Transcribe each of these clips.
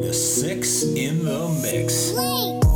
the Six in the Mix. Yo,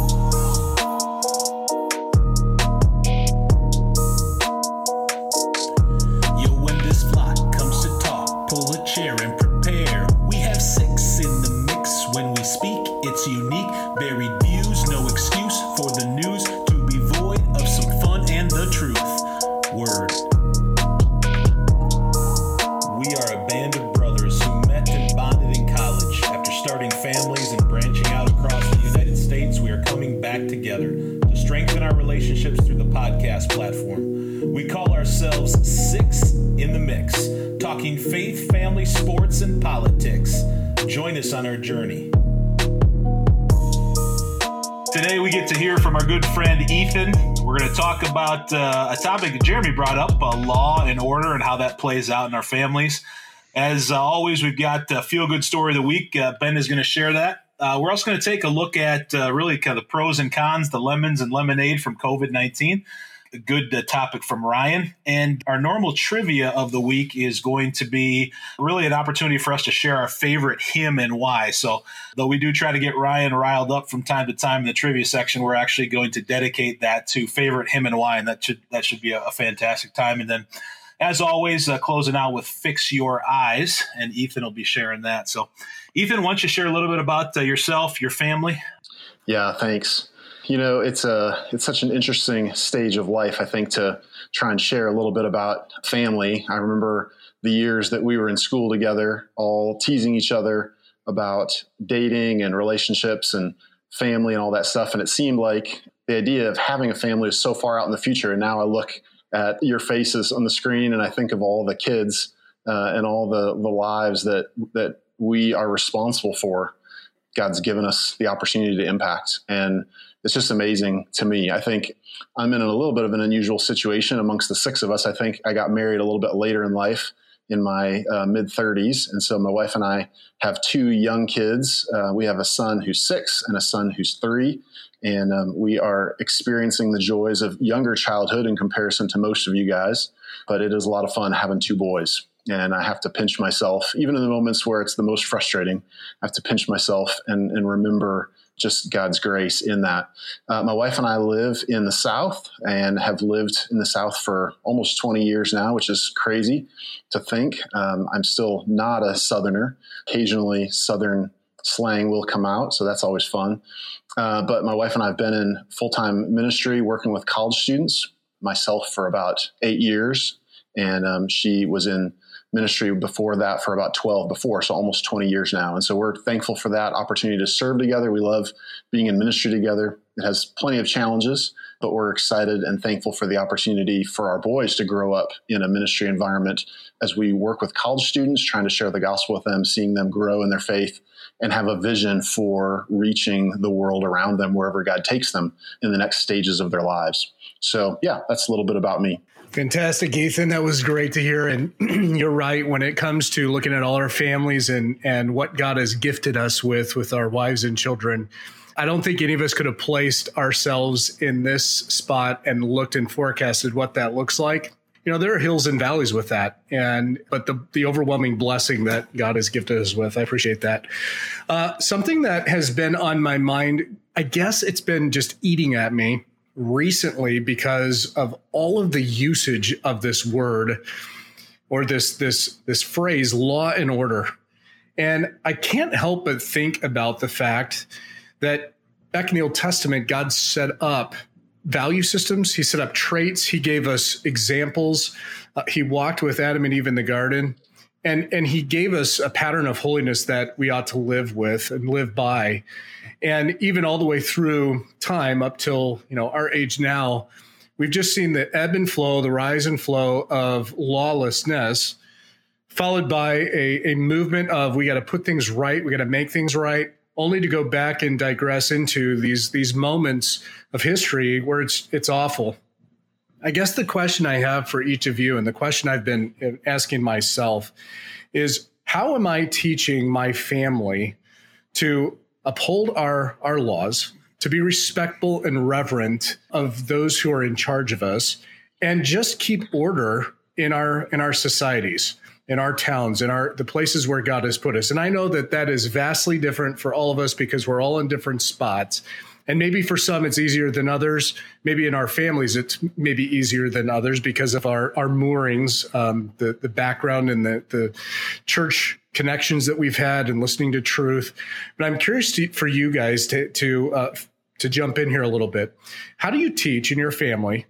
plays out in our families. As uh, always, we've got a feel good story of the week. Uh, ben is going to share that. Uh, we're also going to take a look at uh, really kind of the pros and cons, the lemons and lemonade from COVID 19 a good uh, topic from Ryan. And our normal trivia of the week is going to be really an opportunity for us to share our favorite hymn and why. So, though we do try to get Ryan riled up from time to time in the trivia section, we're actually going to dedicate that to favorite hymn and why, and that should that should be a, a fantastic time. And then. As always, uh, closing out with Fix Your Eyes, and Ethan will be sharing that. So, Ethan, why don't you share a little bit about uh, yourself, your family? Yeah, thanks. You know, it's a it's such an interesting stage of life. I think to try and share a little bit about family. I remember the years that we were in school together, all teasing each other about dating and relationships and family and all that stuff. And it seemed like the idea of having a family was so far out in the future. And now I look at your faces on the screen and I think of all the kids uh, and all the the lives that that we are responsible for. God's given us the opportunity to impact and it's just amazing to me. I think I'm in a little bit of an unusual situation amongst the six of us. I think I got married a little bit later in life in my uh, mid 30s. And so my wife and I have two young kids. Uh, we have a son who's six and a son who's three. And um, we are experiencing the joys of younger childhood in comparison to most of you guys. But it is a lot of fun having two boys. And I have to pinch myself, even in the moments where it's the most frustrating. I have to pinch myself and, and remember just God's grace in that. Uh, my wife and I live in the South and have lived in the South for almost 20 years now, which is crazy to think. Um, I'm still not a Southerner. Occasionally, Southern slang will come out, so that's always fun. Uh, but my wife and I have been in full time ministry working with college students, myself for about eight years. And um, she was in ministry before that for about 12 before, so almost 20 years now. And so we're thankful for that opportunity to serve together. We love being in ministry together. It has plenty of challenges, but we're excited and thankful for the opportunity for our boys to grow up in a ministry environment as we work with college students, trying to share the gospel with them, seeing them grow in their faith, and have a vision for reaching the world around them wherever God takes them in the next stages of their lives. So, yeah, that's a little bit about me. Fantastic, Ethan. That was great to hear. And you're right when it comes to looking at all our families and and what God has gifted us with with our wives and children. I don't think any of us could have placed ourselves in this spot and looked and forecasted what that looks like. You know, there are hills and valleys with that, and but the the overwhelming blessing that God has gifted us with, I appreciate that. Uh, something that has been on my mind, I guess it's been just eating at me recently because of all of the usage of this word or this this this phrase law and order and i can't help but think about the fact that back in the old testament god set up value systems. He set up traits. He gave us examples. Uh, he walked with adam and eve in the garden and and he gave us a pattern of holiness that we ought to live with and live by. And even all the way through time up till you know our age now we've just seen the ebb and flow the rise and flow of lawlessness followed by a, a movement of we got to put things right we got to make things right only to go back and digress into these these moments of history where it's it's awful i guess the question i have for each of you and the question i've been uh, asking myself is how am i teaching my family to uphold our our laws, to be respectful and reverent of those who are in charge of us, and just keep order in our in our societies. In our towns, in our the places where God has put us. And I know that that is vastly different for all of us because we're all in different spots. And maybe for some it's easier than others. Maybe in our families it's maybe easier than others because of our our moorings, um, the the background and the the church connections that we've had and listening to truth. But I'm curious to, for you guys to to uh, to jump in here a little bit. How do you teach in your family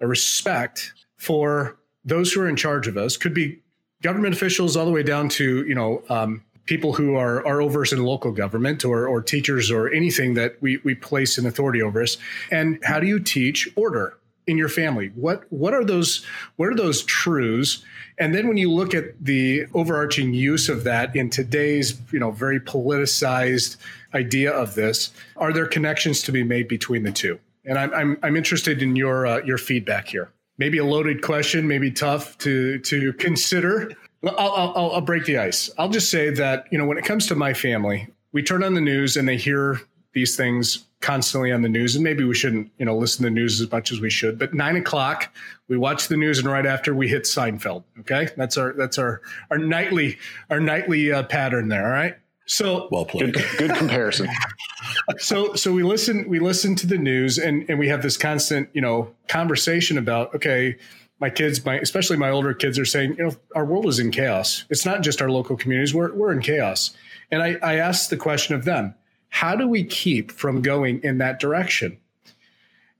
a respect for those who are in charge of us? Could be government officials all the way down to you know um, people who are are over us in local government or or teachers or anything that we we place in authority over us. And how do you teach order? in your family what what are those what are those truths and then when you look at the overarching use of that in today's you know very politicized idea of this are there connections to be made between the two and i'm i'm, I'm interested in your uh, your feedback here maybe a loaded question maybe tough to to consider I'll, I'll, I'll break the ice i'll just say that you know when it comes to my family we turn on the news and they hear these things constantly on the news, and maybe we shouldn't, you know, listen to the news as much as we should. But nine o'clock, we watch the news, and right after we hit Seinfeld. Okay, that's our that's our our nightly our nightly uh, pattern there. All right. So well played. Good, good comparison. so so we listen we listen to the news, and and we have this constant you know conversation about okay. My kids, my especially my older kids, are saying, you know, our world is in chaos. It's not just our local communities; we're we're in chaos. And I, I asked the question of them: how do we keep from going in that direction?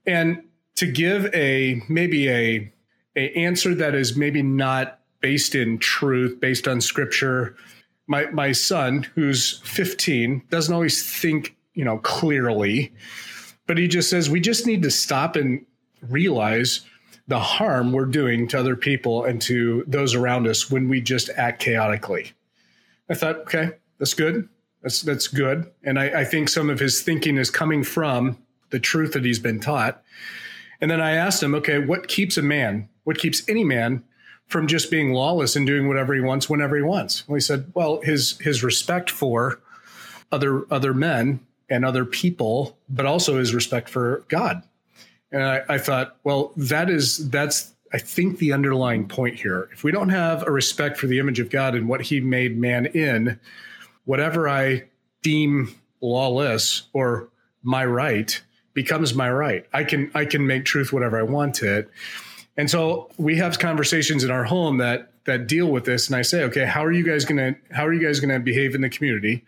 And to give a maybe a, a answer that is maybe not based in truth, based on scripture. My my son, who's 15, doesn't always think, you know, clearly, but he just says we just need to stop and realize the harm we're doing to other people and to those around us when we just act chaotically. I thought, okay, that's good. That's that's good, and I, I think some of his thinking is coming from the truth that he's been taught. And then I asked him, okay, what keeps a man? What keeps any man from just being lawless and doing whatever he wants whenever he wants? Well, he said, well, his his respect for other other men and other people, but also his respect for God. And I, I thought, well, that is that's I think the underlying point here. If we don't have a respect for the image of God and what He made man in, whatever I deem lawless or my right becomes my right. I can I can make truth whatever I want it. And so we have conversations in our home that that deal with this. And I say, okay, how are you guys to how are you guys to behave in the community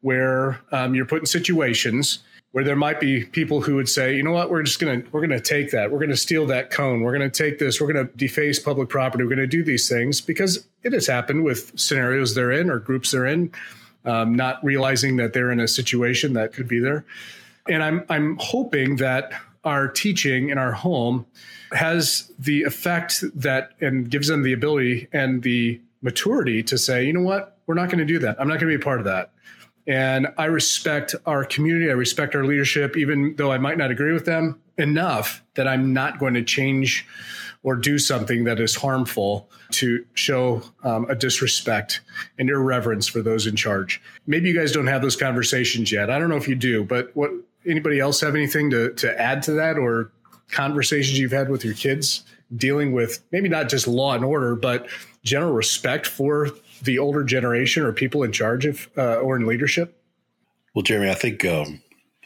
where um, you're put in situations where there might be people who would say, you know what, we're just gonna we're gonna take that, we're gonna steal that cone, we're gonna take this, we're gonna deface public property, we're gonna do these things because it has happened with scenarios they're in or groups they're in um, not realizing that they're in a situation that could be there. And I'm I'm hoping that our teaching in our home has the effect that and gives them the ability and the maturity to say, you know what, we're not going to do that. I'm not going to be a part of that. And I respect our community. I respect our leadership, even though I might not agree with them enough that I'm not going to change or do something that is harmful to show um, a disrespect and irreverence for those in charge. Maybe you guys don't have those conversations yet. I don't know if you do, but what anybody else have anything to, to add to that or conversations you've had with your kids dealing with maybe not just law and order, but general respect for the older generation or people in charge of uh, or in leadership? Well, Jeremy, I think um,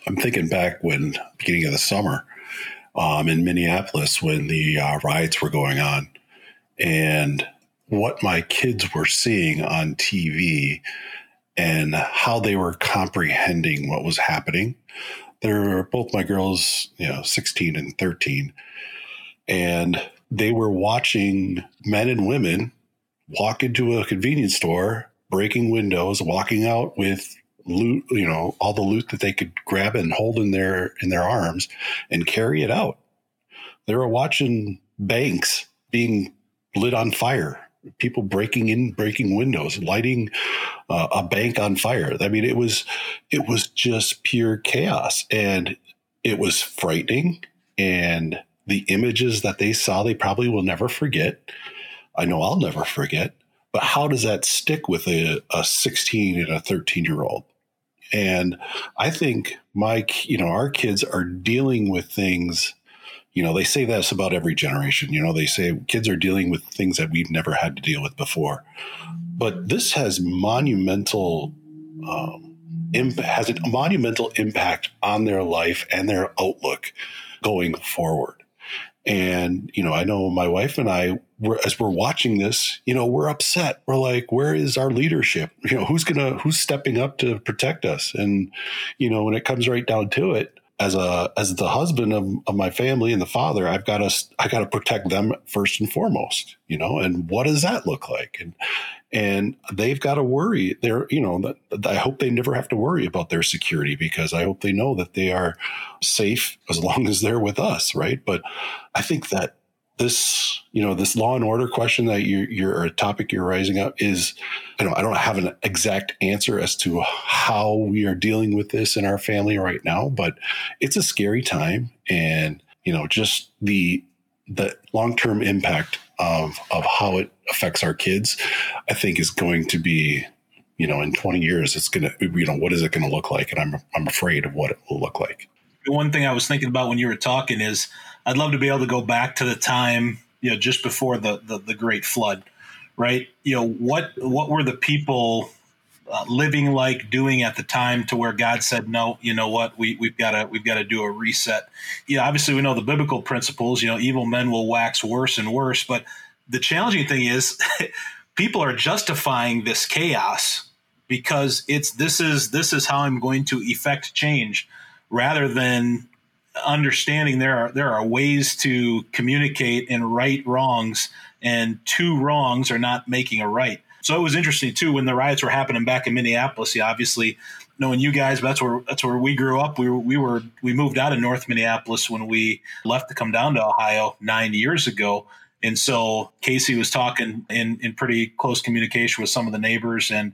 I'm thinking back when beginning of the summer um, in Minneapolis when the uh, riots were going on, and what my kids were seeing on TV and how they were comprehending what was happening. They're both my girls, you know, 16 and 13. And they were watching men and women walk into a convenience store, breaking windows, walking out with loot, you know, all the loot that they could grab and hold in their in their arms and carry it out. They were watching banks being lit on fire, people breaking in, breaking windows, lighting uh, a bank on fire. I mean, it was it was just pure chaos, and it was frightening. And the images that they saw, they probably will never forget. I know I'll never forget. But how does that stick with a, a 16 and a 13 year old? And I think Mike, you know, our kids are dealing with things you know, they say this about every generation. You know, they say kids are dealing with things that we've never had to deal with before. But this has monumental um, imp- has a monumental impact on their life and their outlook going forward. And you know, I know my wife and I, were, as we're watching this, you know, we're upset. We're like, where is our leadership? You know, who's gonna who's stepping up to protect us? And you know, when it comes right down to it, as a as the husband of, of my family and the father, I've got to I got to protect them first and foremost. You know, and what does that look like? And and they've got to worry. They're, you know, I hope they never have to worry about their security because I hope they know that they are safe as long as they're with us, right? But I think that this, you know, this law and order question that you, you're a topic you're raising up is, I don't, I don't have an exact answer as to how we are dealing with this in our family right now, but it's a scary time, and you know, just the the long term impact of of how it affects our kids, I think is going to be, you know, in 20 years, it's going to, you know, what is it going to look like? And I'm, I'm afraid of what it will look like. One thing I was thinking about when you were talking is I'd love to be able to go back to the time, you know, just before the, the, the great flood, right? You know, what, what were the people uh, living like doing at the time to where God said, no, you know what, we, we've got to, we've got to do a reset. Yeah. Obviously we know the biblical principles, you know, evil men will wax worse and worse, but the challenging thing is people are justifying this chaos because it's this is this is how I'm going to effect change rather than understanding there are there are ways to communicate and right wrongs and two wrongs are not making a right. So it was interesting too when the riots were happening back in Minneapolis. Yeah, obviously knowing you guys, that's where that's where we grew up. We we were we moved out of North Minneapolis when we left to come down to Ohio nine years ago. And so Casey was talking in, in pretty close communication with some of the neighbors, and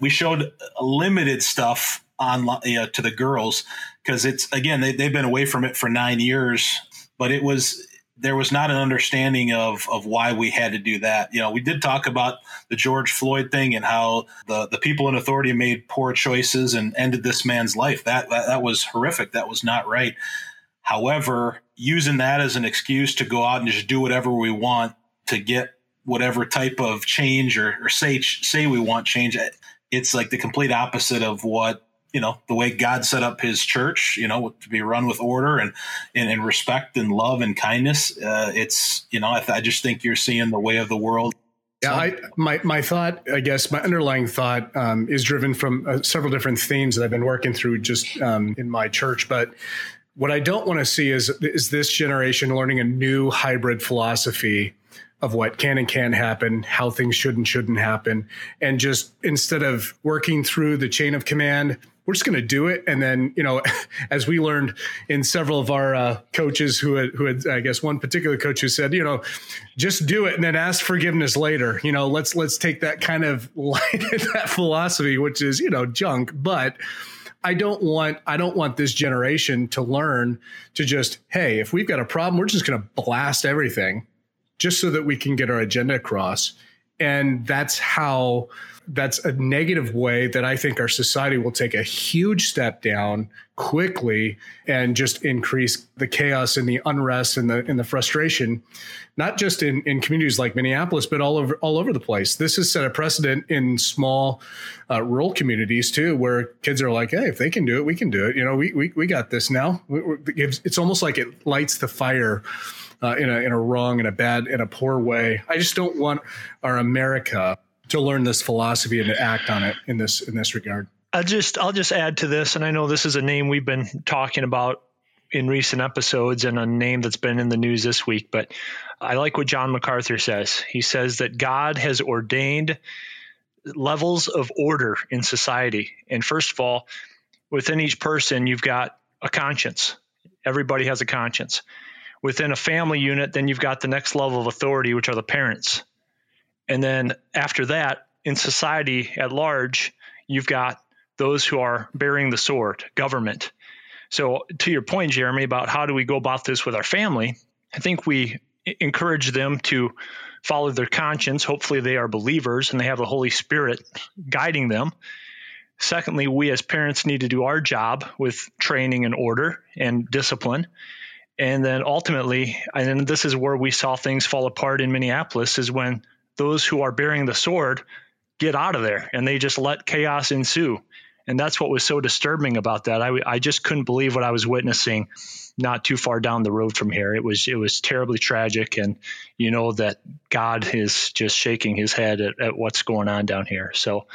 we showed limited stuff on you know, to the girls because it's again they, they've been away from it for nine years, but it was there was not an understanding of of why we had to do that. You know, we did talk about the George Floyd thing and how the the people in authority made poor choices and ended this man's life. That that, that was horrific. That was not right. However, using that as an excuse to go out and just do whatever we want to get whatever type of change or, or say say we want change, it's like the complete opposite of what you know the way God set up His church. You know, to be run with order and and, and respect and love and kindness. Uh, it's you know I, th- I just think you're seeing the way of the world yeah, I, my my thought, I guess, my underlying thought um, is driven from uh, several different themes that I've been working through just um, in my church. But what I don't want to see is is this generation learning a new hybrid philosophy of what can and can't happen, how things should and shouldn't happen, and just instead of working through the chain of command, we're just going to do it. And then, you know, as we learned in several of our uh, coaches who had, who had, I guess, one particular coach who said, you know, just do it and then ask forgiveness later. You know, let's let's take that kind of light that philosophy, which is you know junk, but I don't want I don't want this generation to learn to just hey, if we've got a problem, we're just going to blast everything just so that we can get our agenda across. And that's how that's a negative way that I think our society will take a huge step down quickly and just increase the chaos and the unrest and the and the frustration, not just in, in communities like Minneapolis, but all over all over the place. This has set a precedent in small uh, rural communities too, where kids are like, "Hey, if they can do it, we can do it." You know, we we, we got this now. It's almost like it lights the fire. Uh, in a in a wrong, in a bad, in a poor way. I just don't want our America to learn this philosophy and to act on it in this in this regard. I'll just I'll just add to this, and I know this is a name we've been talking about in recent episodes and a name that's been in the news this week, but I like what John MacArthur says. He says that God has ordained levels of order in society. And first of all, within each person, you've got a conscience. Everybody has a conscience. Within a family unit, then you've got the next level of authority, which are the parents. And then after that, in society at large, you've got those who are bearing the sword, government. So, to your point, Jeremy, about how do we go about this with our family, I think we encourage them to follow their conscience. Hopefully, they are believers and they have the Holy Spirit guiding them. Secondly, we as parents need to do our job with training and order and discipline. And then ultimately, and this is where we saw things fall apart in Minneapolis, is when those who are bearing the sword get out of there and they just let chaos ensue. And that's what was so disturbing about that. I, I just couldn't believe what I was witnessing not too far down the road from here. It was it was terribly tragic, and you know that God is just shaking His head at, at what's going on down here. So,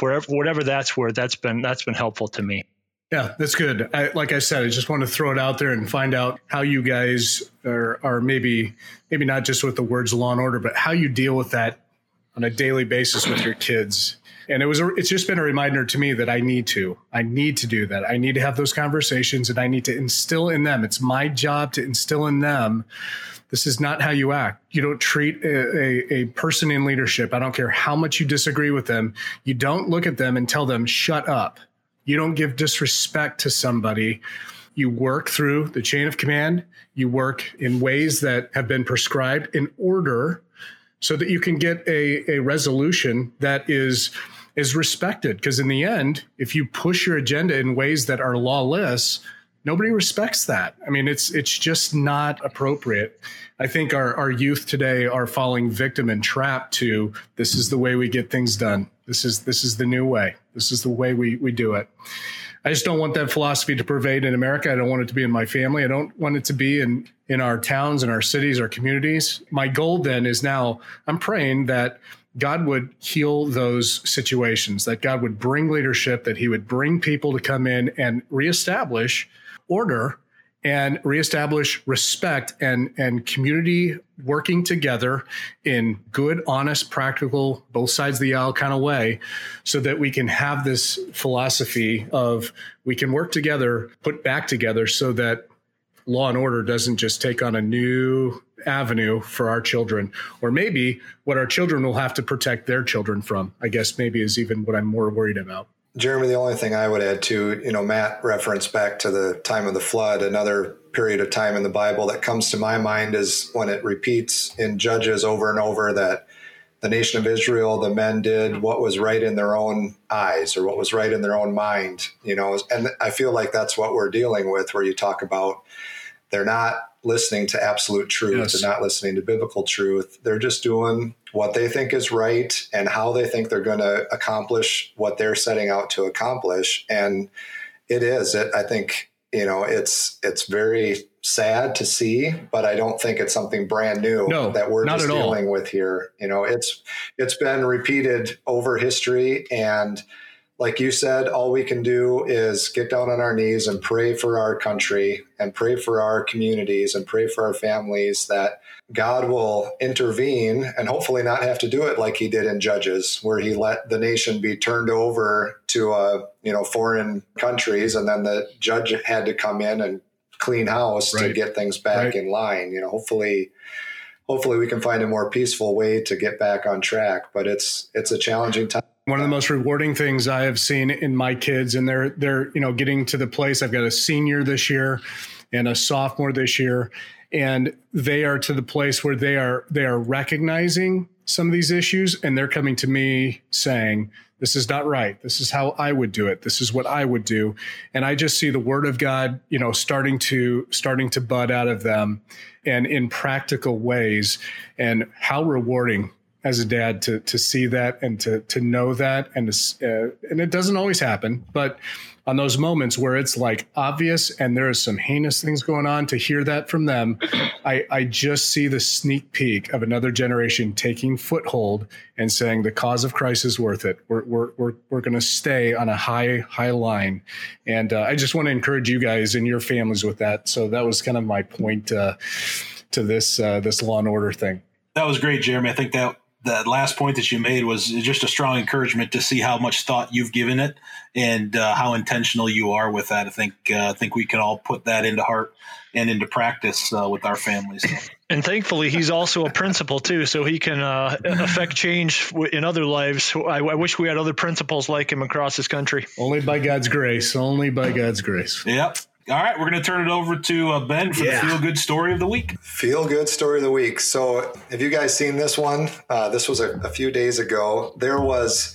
wherever whatever that's where that's been that's been helpful to me. Yeah, that's good. I, like I said, I just want to throw it out there and find out how you guys are, are maybe maybe not just with the words law and order, but how you deal with that on a daily basis with your kids. And it was a, it's just been a reminder to me that I need to I need to do that. I need to have those conversations and I need to instill in them. It's my job to instill in them. This is not how you act. You don't treat a, a, a person in leadership. I don't care how much you disagree with them. You don't look at them and tell them, shut up. You don't give disrespect to somebody. You work through the chain of command. You work in ways that have been prescribed in order so that you can get a, a resolution that is is respected because in the end if you push your agenda in ways that are lawless nobody respects that i mean it's it's just not appropriate i think our, our youth today are falling victim and trapped to this is the way we get things done this is this is the new way this is the way we we do it I just don't want that philosophy to pervade in America. I don't want it to be in my family. I don't want it to be in in our towns and our cities, our communities. My goal then is now I'm praying that God would heal those situations, that God would bring leadership, that He would bring people to come in and reestablish order and reestablish respect and and community working together in good honest practical both sides of the aisle kind of way so that we can have this philosophy of we can work together put back together so that law and order doesn't just take on a new avenue for our children or maybe what our children will have to protect their children from i guess maybe is even what i'm more worried about Jeremy, the only thing I would add to, you know, Matt referenced back to the time of the flood. Another period of time in the Bible that comes to my mind is when it repeats in Judges over and over that the nation of Israel, the men did what was right in their own eyes or what was right in their own mind, you know, and I feel like that's what we're dealing with, where you talk about they're not listening to absolute truth. Yes. They're not listening to biblical truth. They're just doing what they think is right and how they think they're going to accomplish what they're setting out to accomplish. And it is. It, I think you know it's it's very sad to see, but I don't think it's something brand new no, that we're just dealing all. with here. You know, it's it's been repeated over history and like you said, all we can do is get down on our knees and pray for our country and pray for our communities and pray for our families that God will intervene and hopefully not have to do it like he did in Judges, where he let the nation be turned over to uh, you know foreign countries, and then the judge had to come in and clean house right. to get things back right. in line. You know, hopefully hopefully we can find a more peaceful way to get back on track, but it's it's a challenging time. One of the most rewarding things I have seen in my kids, and they're they're you know getting to the place. I've got a senior this year and a sophomore this year, and they are to the place where they are they are recognizing some of these issues, and they're coming to me saying, "This is not right. This is how I would do it. This is what I would do," and I just see the Word of God, you know, starting to starting to bud out of them, and in practical ways, and how rewarding as a dad to to see that and to to know that. And to, uh, and it doesn't always happen but on those moments where it's like obvious and there are some heinous things going on to hear that from them I, I just see the sneak peek of another generation taking foothold and saying the cause of christ is worth it. We're we're we're, we're going to stay on a high high line. And uh, i just want to encourage you guys and your families with that. So that was kind of my point uh, to this uh, this law and order thing. That was great jeremy. I think that that last point that you made was just a strong encouragement to see how much thought you've given it and uh, how intentional you are with that. I think uh, I think we can all put that into heart and into practice uh, with our families. And thankfully, he's also a principal too, so he can uh, affect change in other lives. I, I, wish we had other principals like him across this country. Only by God's grace. Only by God's grace. Yep. All right, we're going to turn it over to uh, Ben for yeah. the feel good story of the week. Feel good story of the week. So, have you guys seen this one? Uh, this was a, a, few days ago. There was,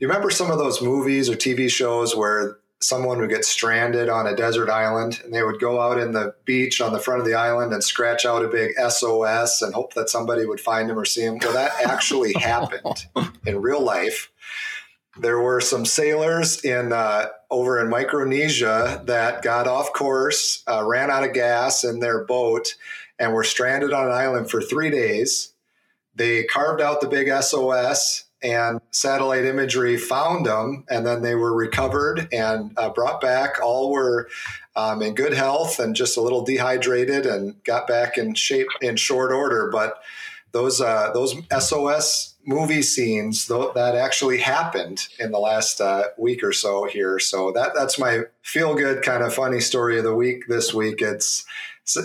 you remember some of those movies or TV shows where someone would get stranded on a desert island and they would go out in the beach on the front of the island and scratch out a big SOS and hope that somebody would find him or see him. Well, that actually happened in real life. There were some sailors in uh, over in Micronesia that got off course, uh, ran out of gas in their boat, and were stranded on an island for three days. They carved out the big SOS and satellite imagery found them, and then they were recovered and uh, brought back. All were um, in good health and just a little dehydrated and got back in shape in short order. But those uh, those SOS movie scenes th- that actually happened in the last uh, week or so here. So that that's my feel good kind of funny story of the week this week. It's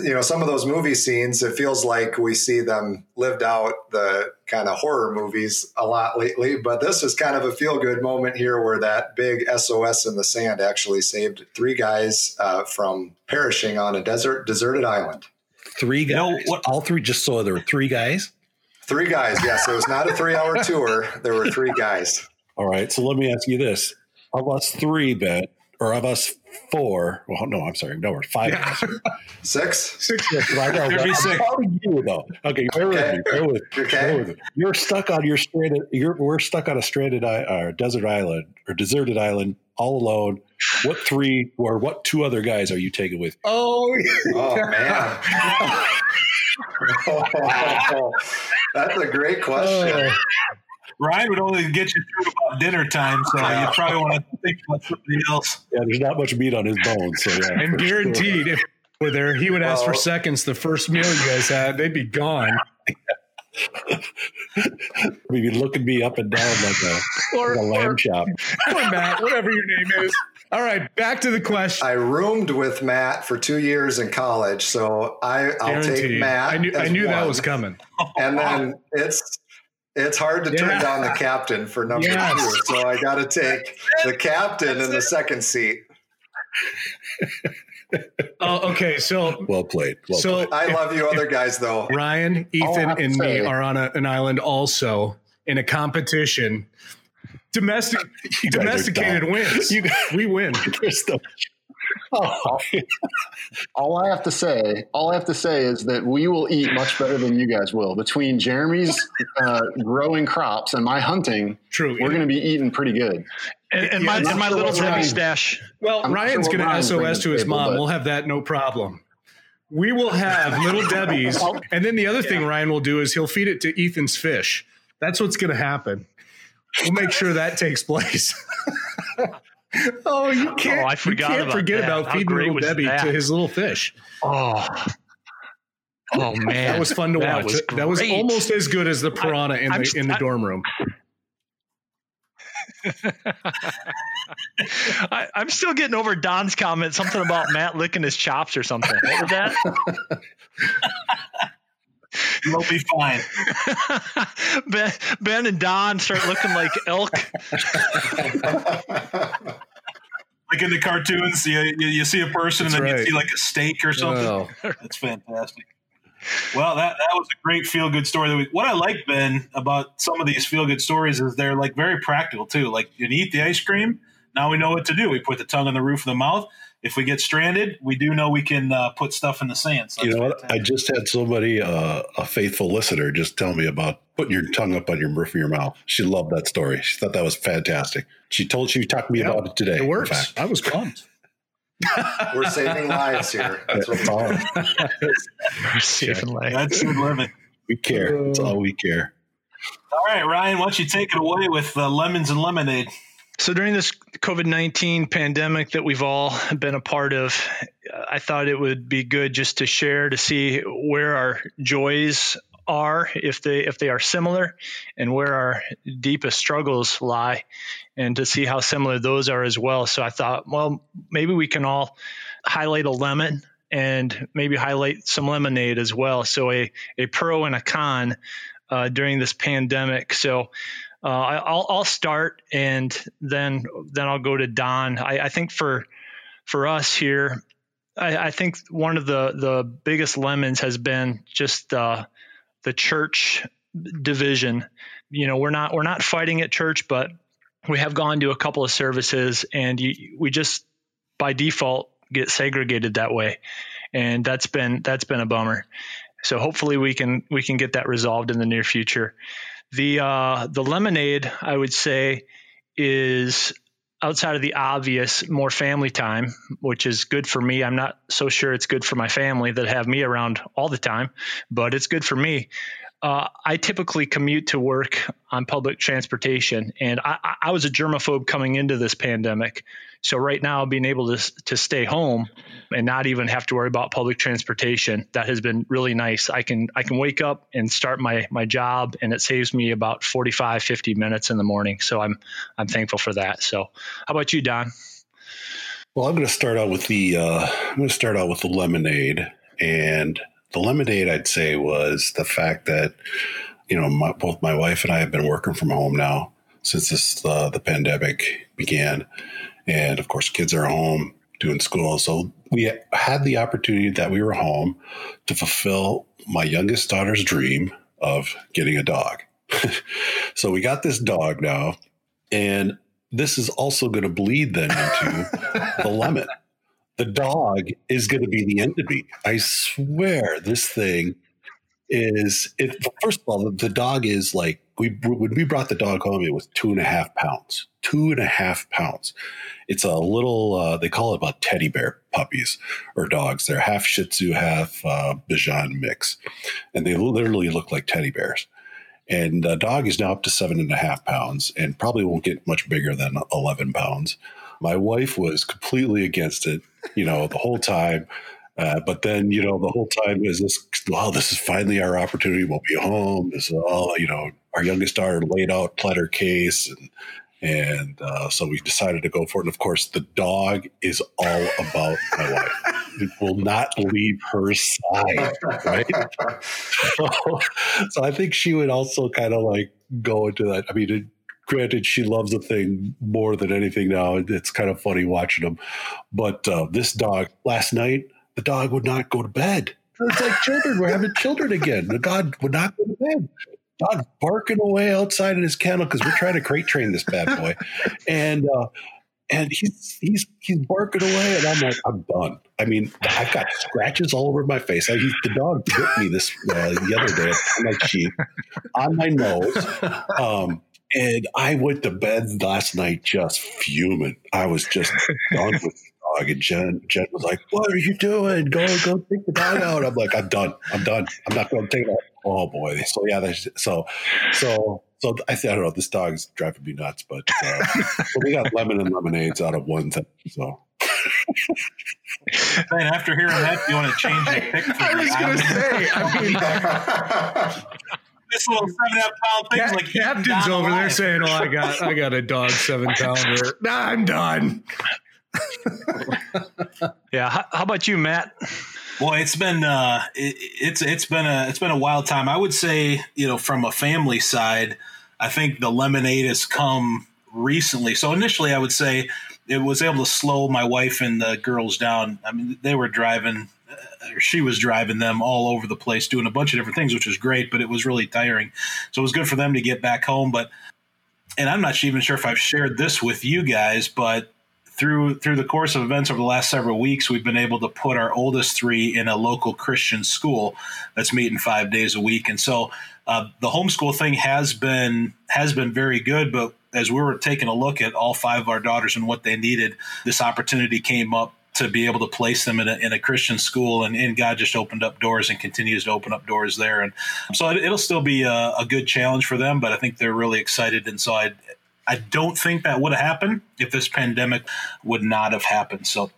you know some of those movie scenes it feels like we see them lived out the kind of horror movies a lot lately but this is kind of a feel good moment here where that big sos in the sand actually saved three guys uh, from perishing on a desert deserted island three guys you know, what, all three just so there were three guys three guys yes it was not a three hour tour. There were three guys. All right so let me ask you this. Of us three ben or of us four. Well, no, I'm sorry. No, we're five. Yeah. six. Six. Yes, I know. There'd be six. You, though. Okay, bear with me. Bear with, okay. bear with me. You're stuck on your stranded. You're we're stuck on a stranded uh, desert island or deserted island all alone. What three or what two other guys are you taking with? Oh, oh man. oh, that's a great question. Oh. Ryan would only get you through about dinner time, so you probably want to think about something else. Yeah, there's not much meat on his bones, so yeah. And guaranteed, sure. if we're there, he would ask for seconds. The first meal you guys had, they'd be gone. We'd be looking me up and down like a, or, like a lamb or, chop. Or Matt, whatever your name is. All right, back to the question. I roomed with Matt for two years in college, so I, will take Matt. I knew, I knew that was coming. And then it's it's hard to turn yeah. down the captain for number yes. two, so I got to take the captain in the second seat. oh, okay. So well played. Well so played. I love you, other guys, though. Ryan, Ethan, oh, and me are on a, an island also in a competition. Domestic, domesticated wins. You, we win. Oh. all I have to say, all I have to say is that we will eat much better than you guys will. Between Jeremy's uh, growing crops and my hunting, true, we're going to be eating pretty good. And, and yeah, my, and my little Debbie stash. Well, I'm Ryan's sure going to SOS to his table, mom. But... We'll have that no problem. We will have little Debbie's, and then the other yeah. thing Ryan will do is he'll feed it to Ethan's fish. That's what's going to happen. We'll make sure that takes place. oh, you oh, can't. Oh, I forgot you can't about forget that. about feeding little Debbie that? to his little fish. Oh. Oh man, that was fun to that watch. Was that was almost as good as the piranha I, in the in the I, dorm room. I, am still getting over Don's comment, something about Matt licking his chops or something. What was that? You'll be fine. ben, ben and Don start looking like elk. like in the cartoons, you, you, you see a person That's and then right. you see like a steak or something. Oh. That's fantastic. Well, that, that was a great feel good story. We, what I like, Ben, about some of these feel good stories is they're like very practical too. Like you eat the ice cream, now we know what to do. We put the tongue on the roof of the mouth if we get stranded, we do know we can uh, put stuff in the sand. So you know what? I just had somebody, uh, a faithful listener, just tell me about putting your tongue up on your roof of your mouth. She loved that story. She thought that was fantastic. She told she talked to me yeah, about it today. It works. I was pumped. We're saving lives here. That's what We're saving lives. That's the limit. We care. That's all we care. All right, Ryan, why don't you take it away with uh, lemons and lemonade? So during this COVID 19 pandemic that we've all been a part of, I thought it would be good just to share to see where our joys are, if they if they are similar, and where our deepest struggles lie, and to see how similar those are as well. So I thought, well, maybe we can all highlight a lemon and maybe highlight some lemonade as well. So a a pro and a con uh, during this pandemic. So uh, I'll, I'll start and then then I'll go to Don. I, I think for for us here, I, I, think one of the the biggest lemons has been just uh, the church division. You know, we're not we're not fighting at church, but we have gone to a couple of services, and you, we just by default get segregated that way, and that's been that's been a bummer. So hopefully we can we can get that resolved in the near future. The uh, the lemonade, I would say, is outside of the obvious more family time, which is good for me. I'm not so sure it's good for my family that have me around all the time, but it's good for me. Uh, I typically commute to work on public transportation, and I, I, was a germaphobe coming into this pandemic. So right now, being able to to stay home and not even have to worry about public transportation, that has been really nice. I can I can wake up and start my my job, and it saves me about 45, 50 minutes in the morning. So I'm I'm thankful for that. So how about you, Don? Well, I'm going to start out with the uh, I'm going to start out with the lemonade and the lemonade, I'd say, was the fact that you know my, both my wife and I have been working from home now since this uh, the pandemic began, and of course, kids are home doing school. So we had the opportunity that we were home to fulfill my youngest daughter's dream of getting a dog. so we got this dog now, and this is also going to bleed then into the lemon the dog is going to be the enemy. I swear this thing is it first of all the dog is like we when we brought the dog home it was two and a half pounds two and a half pounds. It's a little uh, they call it about teddy bear puppies or dogs. They're half shih tzu half uh, bichon mix and they literally look like teddy bears. And the dog is now up to seven and a half pounds and probably won't get much bigger than 11 pounds my wife was completely against it, you know, the whole time. Uh, but then, you know, the whole time is this, wow, this is finally our opportunity. We'll be home. This is all, you know, our youngest daughter laid out, pled her case. And, and uh, so we decided to go for it. And of course, the dog is all about my wife. It will not leave her side, right? so, so I think she would also kind of like go into that. I mean, granted, she loves the thing more than anything now. It's kind of funny watching them. But uh, this dog, last night, the dog would not go to bed. It's like children. We're having children again. The dog would not go to bed. Dog barking away outside in his kennel because we're trying to crate train this bad boy, and uh, and he's he's he's barking away, and I'm like, I'm done. I mean, I've got scratches all over my face. I, he, the dog bit me this uh, the other day on my cheek, on my nose. Um, and I went to bed last night just fuming. I was just done with the dog. And Jen, Jen was like, "What are you doing? Go, go take the dog out." I'm like, "I'm done. I'm done. I'm not going to take it." Oh boy. So yeah. So so so I, said, I don't know. This dog is driving me nuts, but uh, so we got lemon and lemonades out of one thing. So. Man, after hearing that, you want to change the pick? I was going to say. I mean, this little seven and a half pound thing. like captain's over there saying, "Oh, I got, I got a dog seven pounder. Nah, I'm done." yeah. How, how, about you, Matt? Boy, it's been uh, it, it's it's been a it's been a wild time. I would say, you know, from a family side, I think the lemonade has come recently. So initially, I would say it was able to slow my wife and the girls down. I mean, they were driving she was driving them all over the place doing a bunch of different things, which was great, but it was really tiring. So it was good for them to get back home. But, and I'm not even sure if I've shared this with you guys, but through through the course of events over the last several weeks, we've been able to put our oldest three in a local Christian school that's meeting five days a week, and so uh, the homeschool thing has been has been very good. But as we were taking a look at all five of our daughters and what they needed, this opportunity came up to be able to place them in a, in a Christian school, and, and, God just opened up doors and continues to open up doors there. And so it, will still be a, a, good challenge for them, but I think they're really excited. And so I, I don't think that would have happened if this pandemic would not have happened. So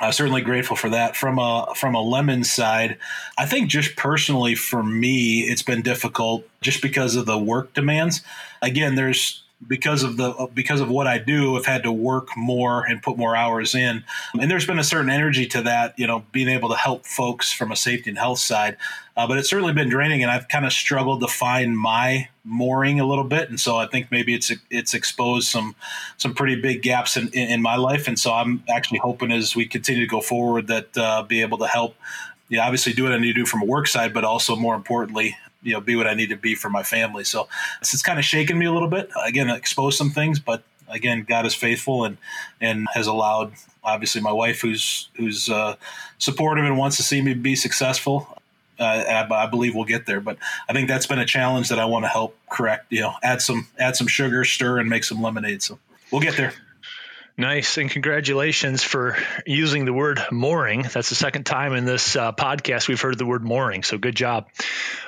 uh, certainly grateful for that. From a from a lemon side, I think just personally for me, it's been difficult just because of the work demands. Again, there's because of the because of what I do, I've had to work more and put more hours in. And there's been a certain energy to that, you know, being able to help folks from a safety and health side. Uh, but it's certainly been draining, and I've kind of struggled to find my mooring a little bit. And so I think maybe it's it's exposed some some pretty big gaps in, in, in my life. And so I'm actually hoping as we continue to go forward that uh, be able to help. Yeah, obviously do what I need to do from a work side, but also more importantly, you know be what I need to be for my family. So it's, it's kind of shaken me a little bit. Again, exposed some things, but again, God is faithful and and has allowed obviously my wife, who's who's uh, supportive and wants to see me be successful. Uh, I, I, believe we'll get there, but I think that's been a challenge that I want to help correct. You know, add some add some sugar, stir, and make some lemonade. So we'll get there. Nice. And congratulations for using the word mooring. That's the second time in this uh, podcast we've heard the word mooring. So good job.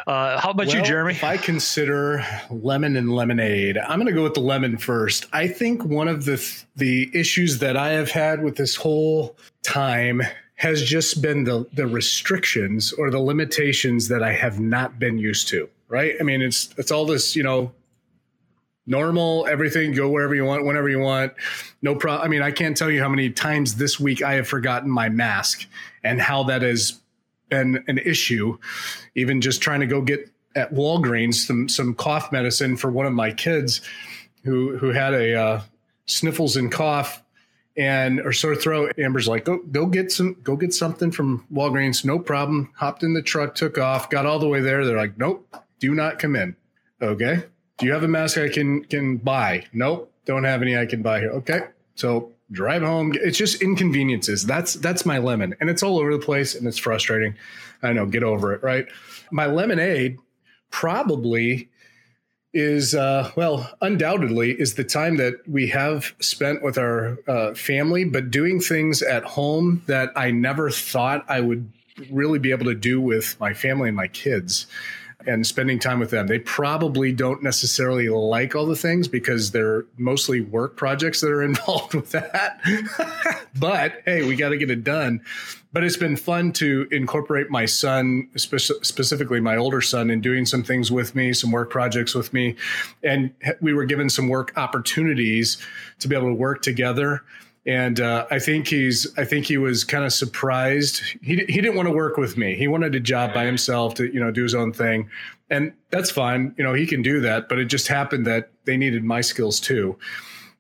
Uh, how about well, you, Jeremy? If I consider lemon and lemonade, I'm going to go with the lemon first. I think one of the, th- the issues that I have had with this whole time has just been the, the restrictions or the limitations that I have not been used to. Right. I mean, it's, it's all this, you know, normal everything go wherever you want whenever you want. No problem i mean i can't tell you how many times this week i have forgotten my mask and how that has been an issue. Even just trying to go get at walgreens some some cough medicine for one of my kids who who had a uh, sniffles and cough and or sore throat. Amber's like go go get some go get something from walgreens. No problem. Hopped in the truck took off got all the way there. They're like nope do not come in. Okay do you have a mask I can can buy? Nope, don't have any I can buy here. Okay, so drive home. It's just inconveniences. That's that's my lemon, and it's all over the place, and it's frustrating. I know. Get over it, right? My lemonade probably is uh, well, undoubtedly, is the time that we have spent with our uh, family, but doing things at home that I never thought I would really be able to do with my family and my kids and spending time with them. They probably don't necessarily like all the things because they're mostly work projects that are involved with that. but hey, we got to get it done. But it's been fun to incorporate my son, spe- specifically my older son, in doing some things with me, some work projects with me. And we were given some work opportunities to be able to work together and uh, I think he's I think he was kind of surprised. He he didn't want to work with me. He wanted a job by himself to you know do his own thing, and that's fine. You know he can do that. But it just happened that they needed my skills too,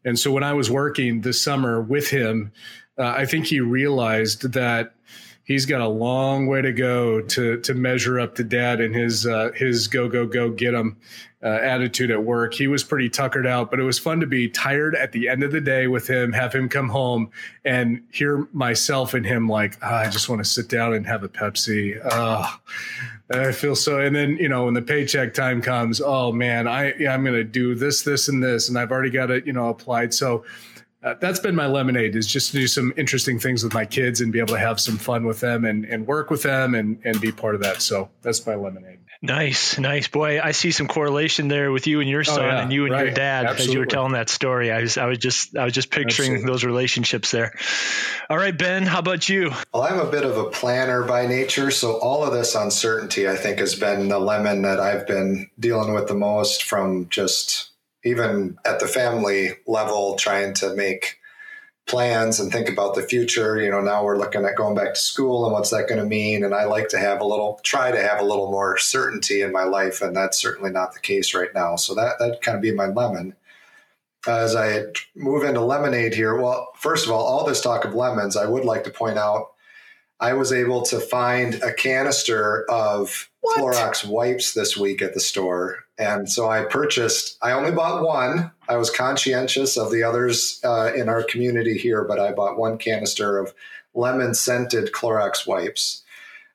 and so when I was working this summer with him, uh, I think he realized that he's got a long way to go to to measure up to dad and his uh, his go go go get him uh, attitude at work. He was pretty tuckered out, but it was fun to be tired at the end of the day with him, have him come home and hear myself and him like, oh, I just want to sit down and have a Pepsi. Oh, I feel so. And then, you know, when the paycheck time comes, oh man, I, yeah, I'm going to do this, this, and this. And I've already got it, you know, applied. So, uh, that's been my lemonade is just to do some interesting things with my kids and be able to have some fun with them and, and work with them and, and be part of that. So that's my lemonade. Nice, nice boy. I see some correlation there with you and your oh, son, oh, yeah. and you and right. your dad Absolutely. as you were telling that story. I was, I was just, I was just picturing Absolutely. those relationships there. All right, Ben, how about you? Well, I'm a bit of a planner by nature, so all of this uncertainty, I think, has been the lemon that I've been dealing with the most. From just even at the family level, trying to make plans and think about the future. You know, now we're looking at going back to school and what's that going to mean. And I like to have a little, try to have a little more certainty in my life, and that's certainly not the case right now. So that that kind of be my lemon. As I move into lemonade here, well, first of all, all this talk of lemons, I would like to point out I was able to find a canister of what? Clorox wipes this week at the store. And so I purchased, I only bought one. I was conscientious of the others uh, in our community here, but I bought one canister of lemon scented Clorox wipes.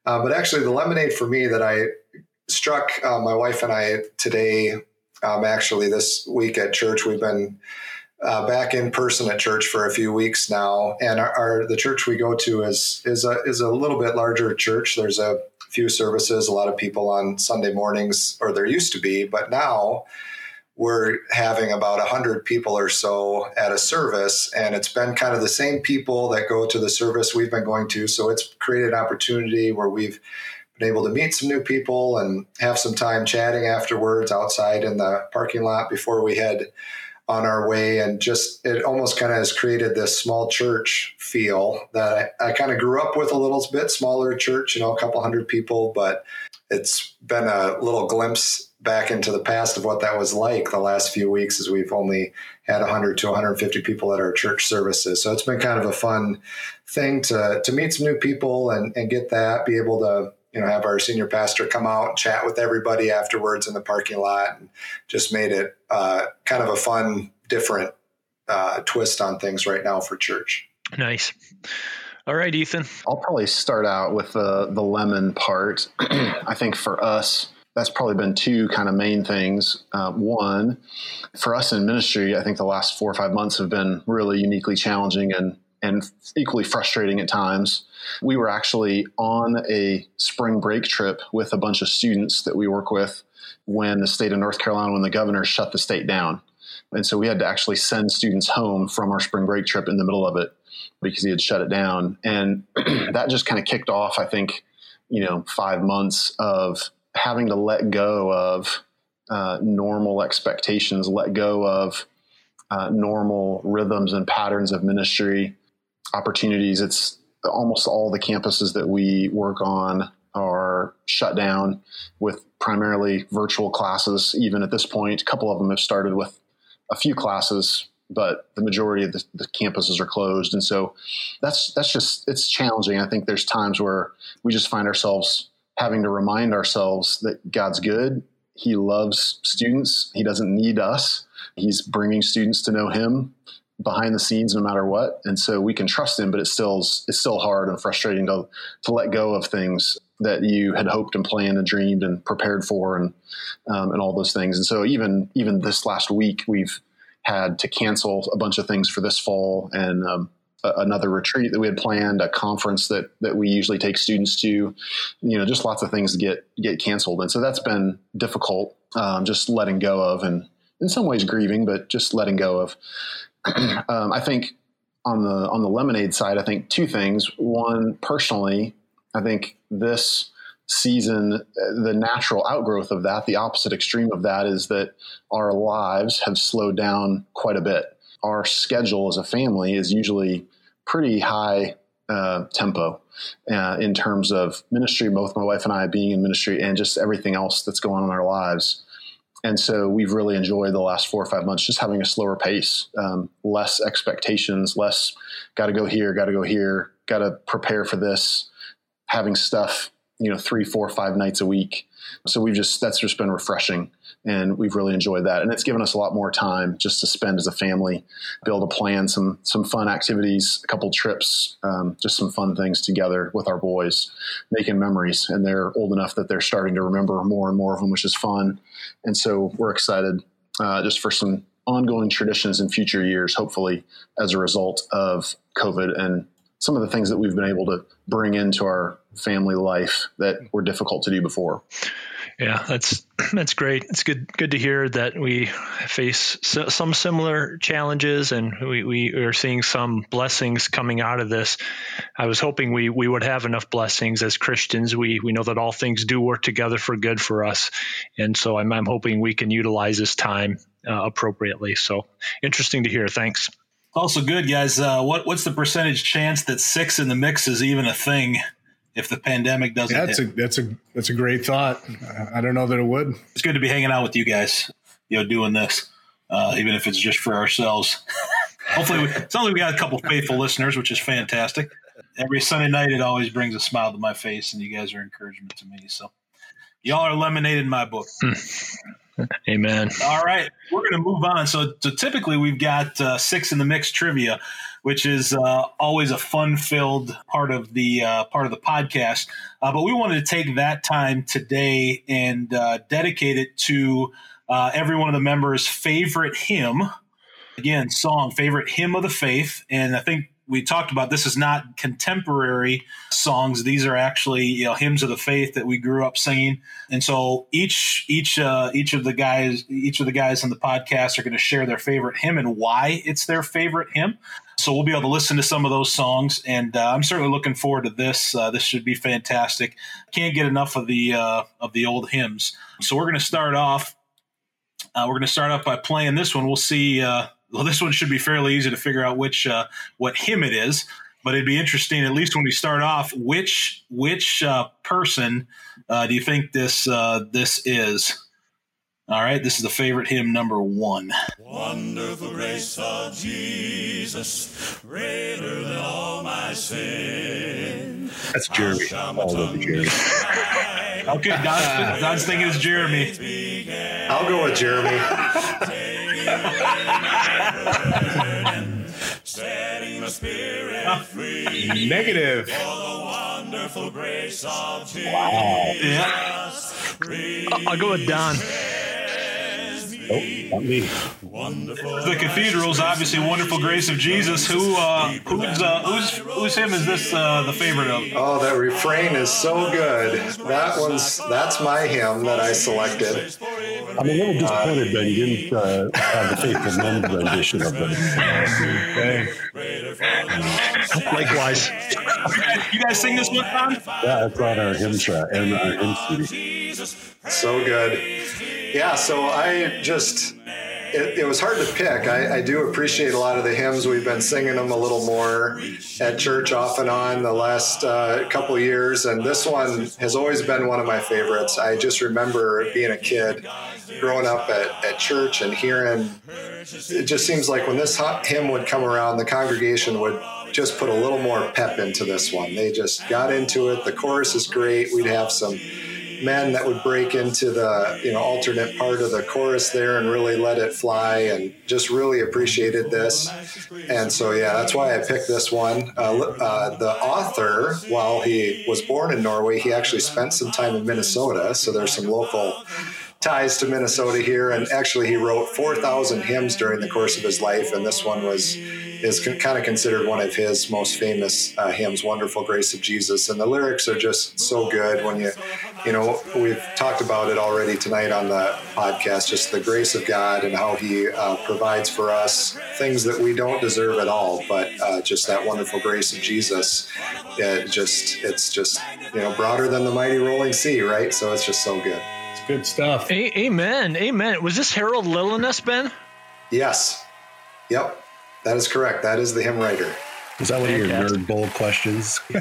Uh, but actually, the lemonade for me that I struck uh, my wife and I today, um, actually, this week at church, we've been uh, back in person at church for a few weeks now, and our, our, the church we go to is is a is a little bit larger church. There's a few services, a lot of people on Sunday mornings, or there used to be, but now we're having about 100 people or so at a service and it's been kind of the same people that go to the service we've been going to. So it's created an opportunity where we've been able to meet some new people and have some time chatting afterwards outside in the parking lot before we head on our way and just it almost kind of has created this small church feel that I, I kind of grew up with a little bit smaller church you know a couple hundred people but it's been a little glimpse back into the past of what that was like the last few weeks as we've only had 100 to 150 people at our church services. So it's been kind of a fun thing to to meet some new people and, and get that be able to you know, have our senior pastor come out and chat with everybody afterwards in the parking lot and just made it uh, kind of a fun, different uh, twist on things right now for church. Nice. All right, Ethan. I'll probably start out with the the lemon part. I think for us, that's probably been two kind of main things. Uh, one, for us in ministry, I think the last four or five months have been really uniquely challenging and and equally frustrating at times. We were actually on a spring break trip with a bunch of students that we work with when the state of North Carolina, when the governor shut the state down. And so we had to actually send students home from our spring break trip in the middle of it because he had shut it down. And that just kind of kicked off, I think, you know, five months of having to let go of uh, normal expectations, let go of uh, normal rhythms and patterns of ministry opportunities. It's almost all the campuses that we work on are shut down with primarily virtual classes. Even at this point, a couple of them have started with a few classes, but the majority of the, the, campuses are closed. And so that's that's just it's challenging. I think there's times where we just find ourselves having to remind ourselves that God's good. He loves students. He doesn't need us. He's bringing students to know Him behind the scenes, no matter what. And so we can trust Him, but it's still it's still hard and frustrating to to let go of things that you had hoped and planned and dreamed and prepared for, and um, and all those things. And so even even this last week, we've had to cancel a bunch of things for this fall and um, another retreat that we had planned, a conference that that we usually take students to, you know, just lots of things get get canceled, and so that's been difficult. Um, just letting go of, and in some ways grieving, but just letting go of. um, I think on the on the lemonade side, I think two things. One, personally, I think this season, the natural outgrowth of that, the opposite extreme of that, is that our lives have slowed down quite a bit our schedule as a family is usually pretty high uh, tempo uh, in terms of ministry, both my wife and I being in ministry and just everything else that's going on in our lives. And so we've really enjoyed the last four or five months just having a slower pace, um, less expectations, less got to go here, got to go here, got to prepare for this, having stuff, you know, three, four, five nights a week. So we've just, that's just been refreshing and we've really enjoyed that. And it's given us a lot more time just to spend as a family, able to plan some some fun activities, a couple trips, um, just some fun things together with our boys, making memories. And they're old enough that they're starting to remember more and more of them, which is fun. And so we're excited uh, just for some ongoing traditions in future years, hopefully as a result of COVID and some of the things that we've been able to bring into our family life that were difficult to do before. Yeah, that's that's great. It's good good to hear that we face some similar challenges and we, we are seeing some blessings coming out of this. I was hoping we we would have enough blessings as Christians. We we know that all things do work together for good for us, and so I'm I'm hoping we can utilize this time uh, appropriately. So interesting to hear. Thanks. Also good, guys. Uh, what what's the percentage chance that six in the mix is even a thing? if the pandemic doesn't. Yeah, that's hit. a that's a that's a great thought. I don't know that it would. It's good to be hanging out with you guys. You know, doing this, uh, even if it's just for ourselves. Hopefully, we, it sounds like we got a couple faithful listeners, which is fantastic. Every Sunday night, it always brings a smile to my face, and you guys are encouragement to me. So, y'all are lemonade in my book. Amen. All right, we're going to move on. So, so typically we've got uh, six in the mix trivia, which is uh, always a fun-filled part of the uh, part of the podcast. Uh, but we wanted to take that time today and uh, dedicate it to uh, every one of the members' favorite hymn. Again, song, favorite hymn of the faith, and I think we talked about this is not contemporary songs. These are actually you know hymns of the faith that we grew up singing. And so each each uh, each of the guys each of the guys on the podcast are going to share their favorite hymn and why it's their favorite hymn. So we'll be able to listen to some of those songs and uh, i'm certainly looking forward to this. Uh, this should be fantastic. Can't get enough of the uh, of the old hymns. So we're going to start off uh, we're going to start off by playing this one. We'll see uh, well, this one should be fairly easy to figure out which uh, what hymn it is. But it'd be interesting, at least when we start off, which which uh, person uh, do you think this uh, this is? All right, this is the favorite hymn number one. Wonderful grace of Jesus, greater than all my sin. That's Jeremy. All over Jeremy. okay, Don's, Don's thinking it's Jeremy. I'll go with Jeremy setting the spirit free. Negative. For the wonderful grace of Jesus. Wow. Yeah. Uh, I'll go with Don. Nope, not me. The cathedral's obviously "Wonderful Grace of Jesus." Who, uh, who's, uh, who's, who's him? Is this uh, the favorite of? Oh, that refrain is so good. That one's that's my hymn that I selected. I'm a little disappointed that you didn't uh, have the faithful men's rendition of it. Likewise. You guys sing this one, Don? Yeah, it's on our hymn track and our hymn CD. So good. Yeah, so I just, it, it was hard to pick. I, I do appreciate a lot of the hymns. We've been singing them a little more at church off and on the last uh, couple years. And this one has always been one of my favorites. I just remember being a kid growing up at, at church and hearing, it just seems like when this hymn would come around, the congregation would just put a little more pep into this one. They just got into it. The chorus is great. We'd have some men that would break into the you know alternate part of the chorus there and really let it fly and just really appreciated this. And so yeah that's why i picked this one. Uh, uh, the author while he was born in norway he actually spent some time in minnesota. So there's some local ties to minnesota here. And actually he wrote 4000 hymns during the course of his life. And this one was is kind of considered one of his most famous uh, hymns, "Wonderful Grace of Jesus," and the lyrics are just so good. When you, you know, we've talked about it already tonight on the podcast, just the grace of God and how He uh, provides for us things that we don't deserve at all, but uh, just that wonderful grace of Jesus. It just, it's just, you know, broader than the mighty rolling sea, right? So it's just so good. It's good stuff. A- amen. Amen. Was this Harold Lillenas, Ben? Yes. Yep. That is correct. That is the hymn writer. Is that one of your Fantastic. nerd bowl questions?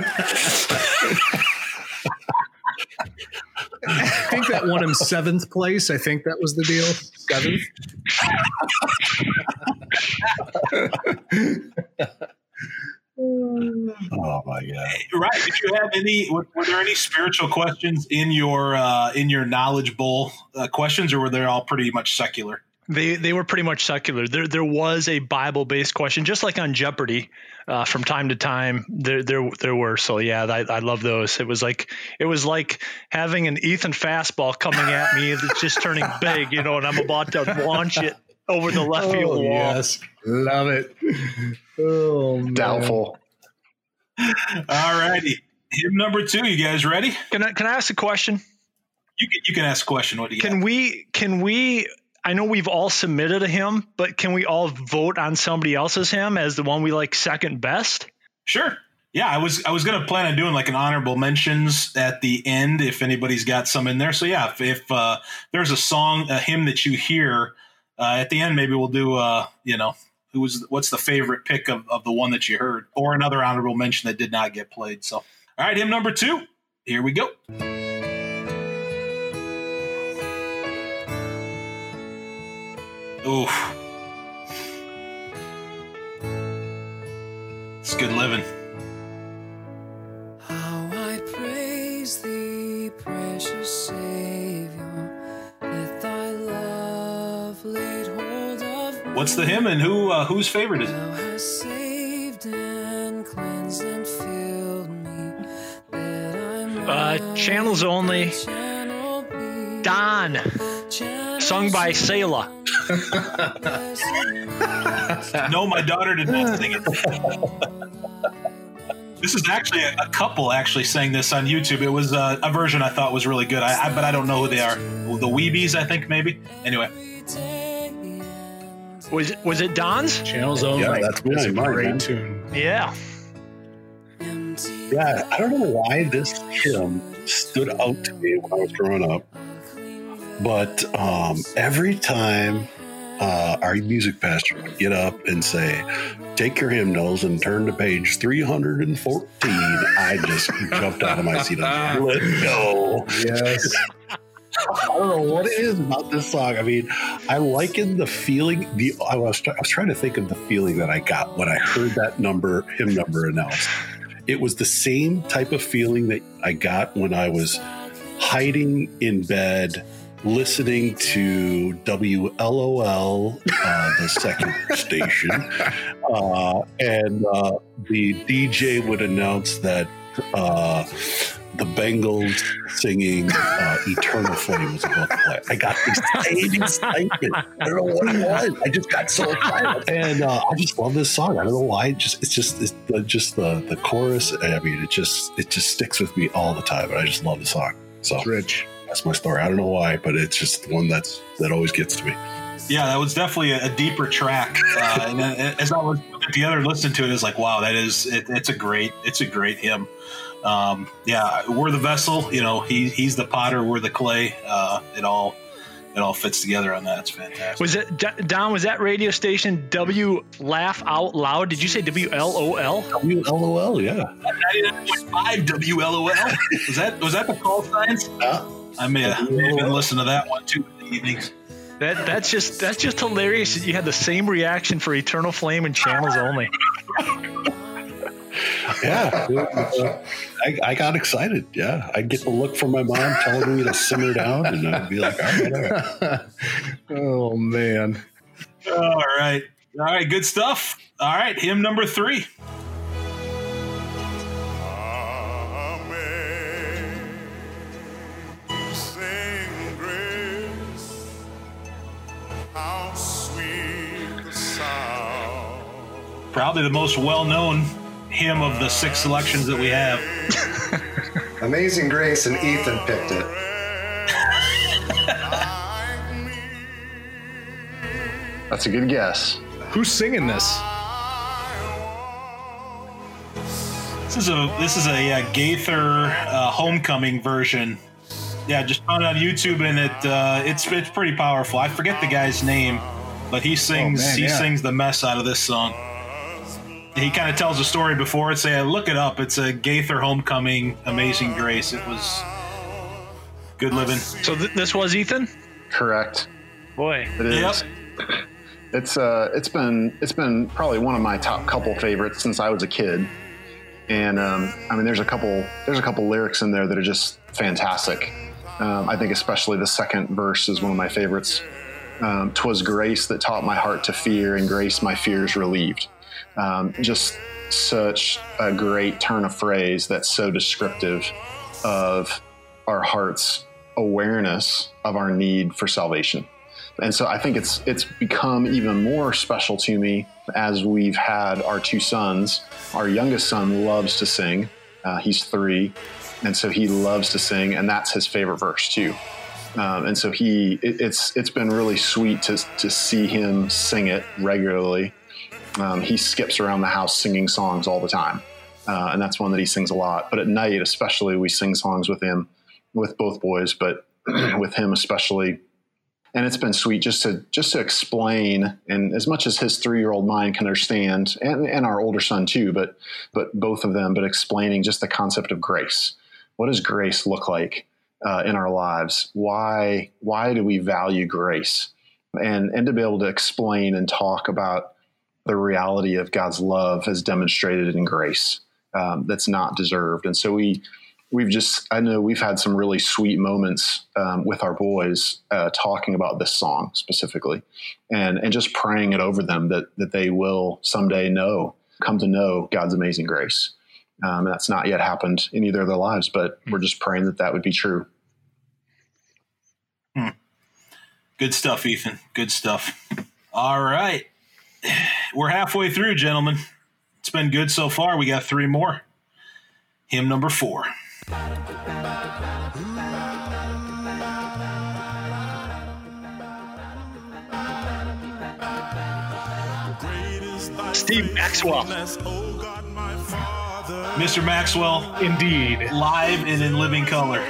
I think that won him seventh place. I think that was the deal. Seventh. Oh my god! Right. Did you have any? Were, were there any spiritual questions in your uh, in your knowledge bowl uh, questions, or were they all pretty much secular? They they were pretty much secular. There there was a Bible based question, just like on Jeopardy. Uh, from time to time, there there there were. So yeah, I, I love those. It was like it was like having an Ethan fastball coming at me that's just turning big, you know, and I'm about to launch it over the left field Oh, wall. yes. Love it. Oh, man. Doubtful. All righty. Hymn number two. You guys ready? Can I can I ask a question? You can you can ask a question. What do you Can got? we can we I know we've all submitted a hymn, but can we all vote on somebody else's hymn as the one we like second best? Sure. Yeah, I was I was gonna plan on doing like an honorable mentions at the end if anybody's got some in there. So yeah, if, if uh, there's a song, a hymn that you hear uh, at the end, maybe we'll do uh, you know who was what's the favorite pick of, of the one that you heard, or another honorable mention that did not get played. So all right, hymn number two. Here we go. Oof. It's good living. How I praise thee, precious Savior. Let thy love laid hold of me. What's the hymn and who uh, whose favorite is it? Thou hast saved and cleansed and filled me. That I might Uh, channels only. channel Don, channel sung by Selah. No, my daughter did not sing it. This is actually a, a couple actually sang this on YouTube. It was uh, a version I thought was really good. I, I but I don't know who they are. The Weebies, I think maybe. Anyway, Was it was it Don's? Channels only. Yeah, that's It's a mine, mine, great man. tune. Yeah. Yeah, I don't know why this hymn stood out to me when I was growing up, but um, every time uh, our music pastor would get up and say, "Take your hymnals and turn to page 314," I just jumped out of my seat. I was like, Let go. Yes. I don't know what it is about this song. I mean, I liken the feeling. The I was I was trying to think of the feeling that I got when I heard that number hymn number announced. It was the same type of feeling that I got when I was hiding in bed, listening to WLOL, uh, the second station, uh, and uh, the DJ would announce that uh, the Bangles singing uh, "Eternal Flame" was about to play. I got this same excitement. I don't know what it was. I just got so excited, and uh, I just love this song. I don't know why. It just it's just it's the, just the the chorus. I mean, it just it just sticks with me all the time, and I just love the song. So Rich. That's my story. I don't know why, but it's just the one that's that always gets to me. Yeah, that was definitely a, a deeper track. Uh, and then as I was putting it together and listening to it, it's like, wow, that is it, it's a great it's a great hymn. Um, yeah, we're the vessel. You know, he he's the potter, we're the clay. Uh, it all it all fits together on that. It's fantastic. Was it Don? Was that radio station W Laugh Out Loud? Did you say W L O L? LOL, yeah. 99.5 WLOL. Was that was that the call signs? Yeah. I may have, may have been listening to that one too in the evenings. That that's just that's just hilarious. that You had the same reaction for Eternal Flame and channels only. Yeah. I, I got excited. Yeah. I'd get the look from my mom telling me to simmer down, and I'd be like, all right, all right. oh man. All right, all right, good stuff. All right, hymn number three. Probably the most well-known hymn of the six selections that we have. Amazing Grace and Ethan picked it. That's a good guess. Who's singing this? This is a this is a, uh Gaither uh, homecoming version. Yeah, just found it on YouTube and it uh, it's it's pretty powerful. I forget the guy's name, but he sings man, he yeah. sings the mess out of this song. He kind of tells a story before it. Say, look it up. It's a Gaither homecoming, Amazing Grace. It was good living. So th- this was Ethan. Correct. Boy, It is. Yep. It's uh, it's been it's been probably one of my top couple favorites since I was a kid, and um, I mean, there's a couple there's a couple lyrics in there that are just fantastic. Um, I think especially the second verse is one of my favorites. Um, Twas grace that taught my heart to fear, and grace my fears relieved. Um, just such a great turn of phrase that's so descriptive of our heart's awareness of our need for salvation. And so I think it's it's become even more special to me as we've had our two sons. Our youngest son loves to sing. Uh, he's three, and so he loves to sing, and that's his favorite verse too. Um, and so he, it, it's it's been really sweet to to see him sing it regularly. Um, he skips around the house singing songs all the time, uh, and that's one that he sings a lot. But at night, especially, we sing songs with him, with both boys, but with him especially. And it's been sweet just to just to explain and as much as his three-year-old mind can understand and, and our older son too but but both of them but explaining just the concept of grace. What does grace look like uh, in our lives? Why why do we value grace? And and to be able to explain and talk about the reality of god's love as demonstrated in grace um, that's not deserved and so we we've just i know we've had some really sweet moments um, with our boys uh, talking about this song specifically and and just praying it over them that that they will someday know come to know god's amazing grace um, that's not yet happened in either of their lives but we're just praying that that would be true Good stuff, Ethan. Good stuff. All right. We're halfway through, gentlemen. It's been good so far. We got three more. Hymn number four. great is thy Steve Maxwell. faithfulness, O God, my Father. Mr. Maxwell, Indeed. live and in living color.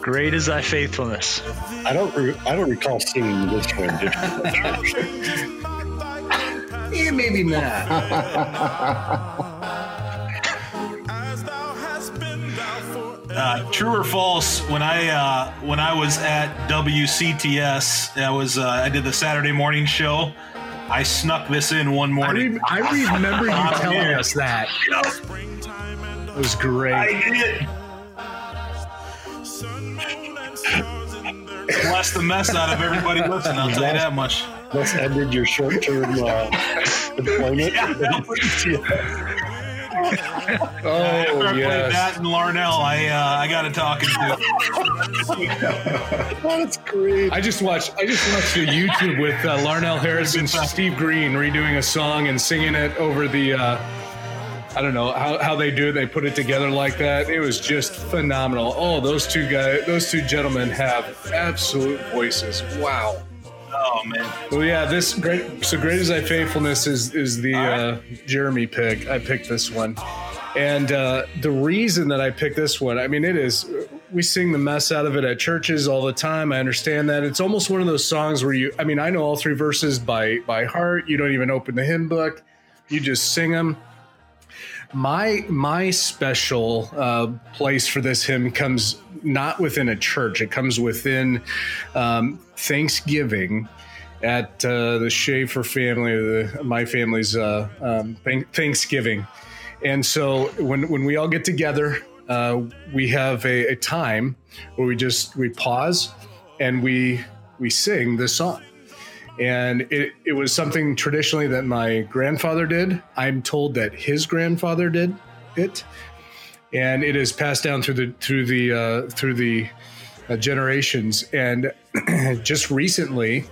Great is thy faithfulness. I don't. Re- I don't recall singing this rendition. Yeah, maybe not. As thou hast been, thou forever. Uh, true or false? When I uh, when I was at WCTS, I was uh, I did the Saturday morning show. I snuck this in one I, morning. re- I remember you telling us that. Springtime and It was great. I did. Bless the mess out of everybody listening. I'll tell you that much. That's ended your short term uh, employment. Oh, After I yes. that and Larnell, I uh, I got a talking to. That's great. I just watched. I just watched the YouTube with uh, Larnell Harris and Steve Green redoing a song and singing it over the. Uh, I don't know how, how they do it. They put it together like that. It was just phenomenal. Oh, those two guys, those two gentlemen have absolute voices. Wow. Oh man, Well, yeah, this great. So great is thy faithfulness is is the uh, Jeremy pick. I picked this one, and uh, the reason that I picked this one, I mean, it is we sing the mess out of it at churches all the time. I understand that it's almost one of those songs where you, I mean, I know all three verses by by heart. You don't even open the hymn book. You just sing them. My my special uh, place for this hymn comes not within a church. It comes within um, Thanksgiving at uh, the Schaefer family, the, my family's uh, um, Thanksgiving. And so when when we all get together, uh, we have a, a time where we just we pause and we we sing this song and it, it was something traditionally that my grandfather did. I'm told that his grandfather did it. And it is passed down through the through the uh, through the uh, generations. And just recently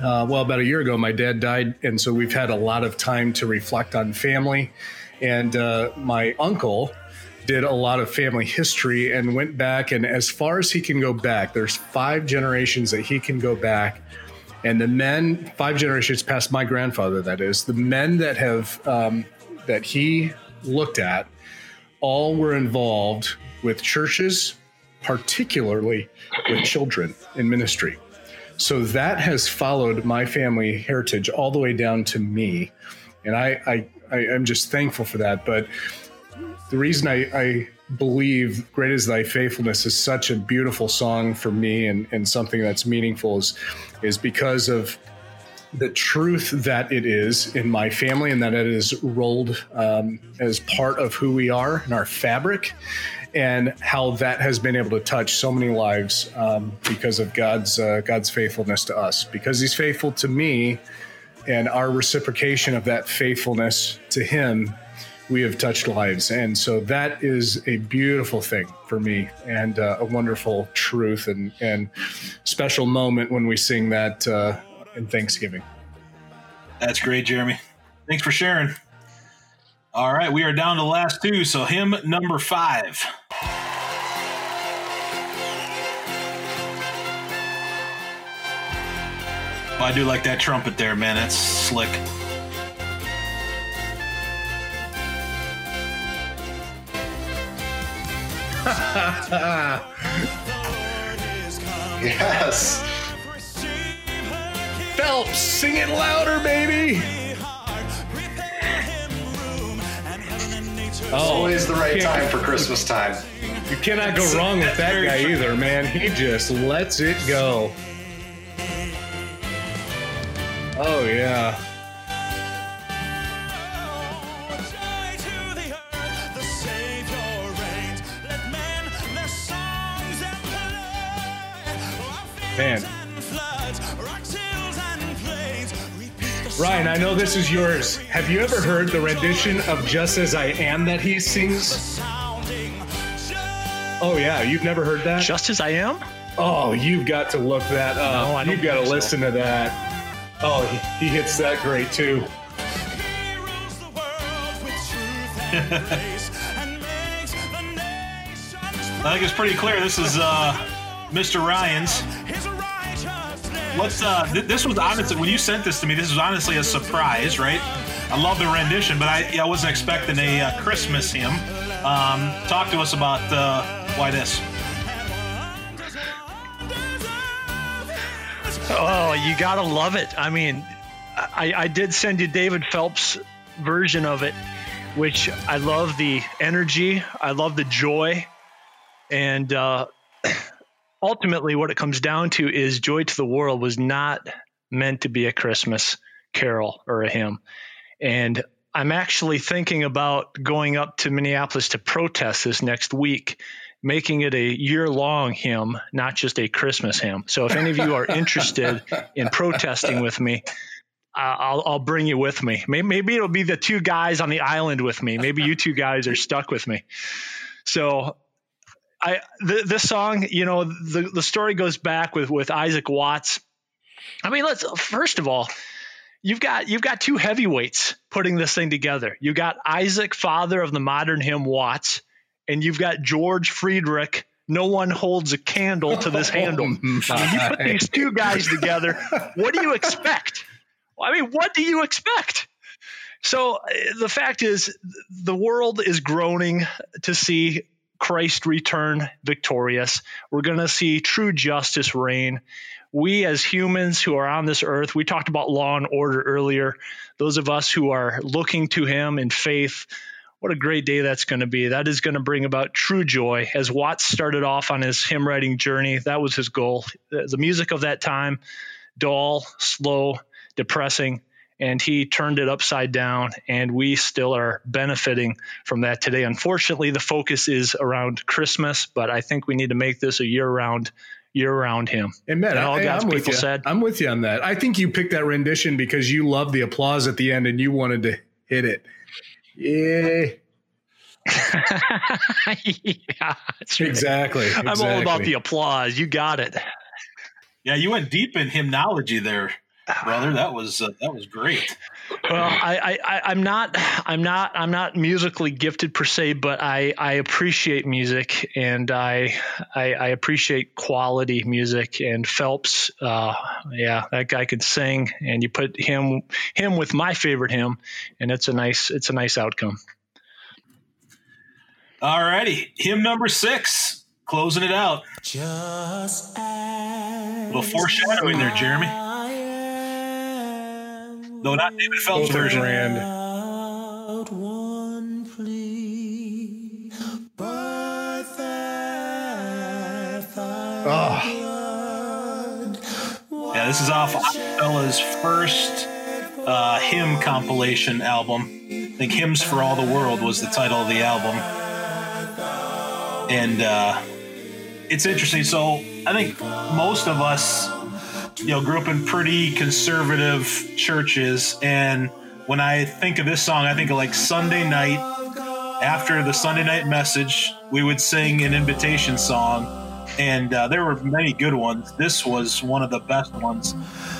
uh, well about a year ago my dad died. And so we've had a lot of time to reflect on family. And uh, my uncle did a lot of family history and went back. And as far as he can go back there's five generations that he can go back and the men five generations past my grandfather that is the men that have um, that he looked at all were involved with churches particularly with children in ministry. So that has followed my family heritage all the way down to me. And i i, I am just thankful for that. But the reason I, I believe great is thy faithfulness is such a beautiful song for me and, and something that's meaningful is, is because of the truth that it is in my family and that it is rolled um, as part of who we are and our fabric and how that has been able to touch so many lives um, because of God's uh, God's faithfulness to us. Because he's faithful to me and our reciprocation of that faithfulness to him we have touched lives. And so that is a beautiful thing for me and uh, a wonderful truth and, and special moment when we sing that uh, in Thanksgiving. that's great, Jeremy. Thanks for sharing. All right, we are down to the last two. So hymn number five. Oh, I do like that trumpet there, man. That's slick. Yes. Phelps, sing it louder, baby. Oh, Always the right time for Christmas time. You cannot go wrong with that guy either, man. He just lets it go. Oh, yeah. I know this is yours. Have you ever heard the rendition of Just As I Am that he sings? Oh, yeah. You've never heard that? Just as I am? Oh, you've got to look that up. No, I don't you've got to so. listen to that. Oh, he, he hits that great too. I think it's pretty clear. This is uh, Mr. Ryan's. Let's. Uh, th- this was honestly when you sent this to me. This was honestly a surprise, right? I love the rendition, but I, I wasn't expecting a uh, Christmas hymn. Um, talk to us about uh, why this. Oh, you gotta love it. I mean, I, I did send you David Phelps' version of it, which I love the energy, I love the joy, and uh, ultimately, what it comes down to is "Joy to the World" was not meant to be a Christmas carol or a hymn, and I'm actually thinking about going up to Minneapolis to protest this next week making it a year long hymn, not just a Christmas hymn. So if any of you are interested in protesting with me, I'll, I'll bring you with me. Maybe, maybe it'll be the two guys on the island with me. Maybe you two guys are stuck with me. So I th- this song, you know, the the story goes back with with Isaac Watts. I mean, let's first of all, you've got you've got two heavyweights putting this thing together. You got Isaac, father of the modern hymn Watts, and you've got George Friedrich. No one holds a candle to this handle. When you put these two guys together, what do you expect? I mean, what do you expect? So uh, the fact is, the world is groaning to see Christ return victorious. We're going to see true justice reign. We, as humans who are on this earth, we talked about law and order earlier. Those of us who are looking to Him in faith, what a great day that's going to be. That is going to bring about true joy. As Watts started off on his hymn writing journey, that was his goal. The music of that time, dull, slow, depressing and he turned it upside down and we still are benefiting from that today unfortunately the focus is around christmas but i think we need to make this a year-round year-round hymn And Matt, And all I, God's am with people you. said. I'm with you on that. I think you picked that rendition because you loved the applause at the end and you wanted to hit it. Yeah, yeah that's right. exactly. i'm all about the applause you got it Yeah, you went deep in hymnology there, brother. That was uh, that was great. well I, I, I i'm not i'm not i'm not musically gifted per se but i i appreciate music and i i, I appreciate quality music and phelps uh yeah that guy could sing and you put him him with my favorite hymn and it's a nice it's a nice outcome All righty, hymn number six, closing it out. Just A little foreshadowing there, Jeremy. Though not David Phelps' Both version. grand. Without one plea, but Oh, Yeah, this is off Acappella's first uh, hymn compilation album. I think "Hymns for All the World" was the title of the album, and uh, it's interesting. So I think most of us, you know, grew up in pretty conservative churches, and when I think of this song, I think of like Sunday night. After the Sunday night message, we would sing an invitation song, and uh, there were many good ones. This was one of the best ones,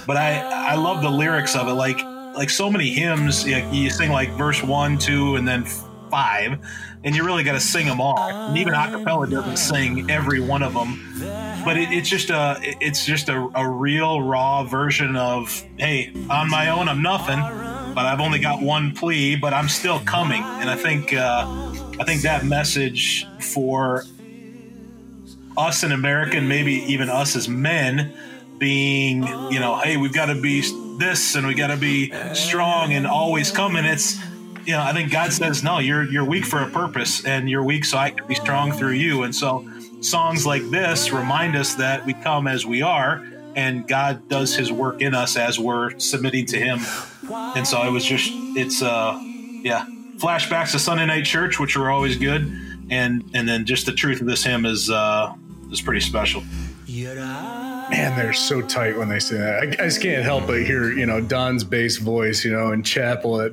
but I I love the lyrics of it. Like like so many hymns, you, you sing like verse one, two, and then five, and you really got to sing them all. And even Acappella doesn't sing every one of them, but it, it's just a it's just a, a real raw version of hey, on my own I'm nothing, but I've only got one plea, but I'm still coming. And I think uh, I think that message for us in America, and maybe even us as men, being you know, hey, we've got to be this and we got to be strong and always coming. It's you know, I think God says no, you're you're weak for a purpose, and you're weak so I can be strong through you. And so songs like this remind us that we come as we are. And God does His work in us as we're submitting to Him, and so it was just it's uh yeah flashbacks to Sunday night church, which were always good, and and then just the truth of this hymn is uh is pretty special. man, they're so tight when they say that. I, I just can't help but hear, you know, Don's bass voice, you know, in chapel at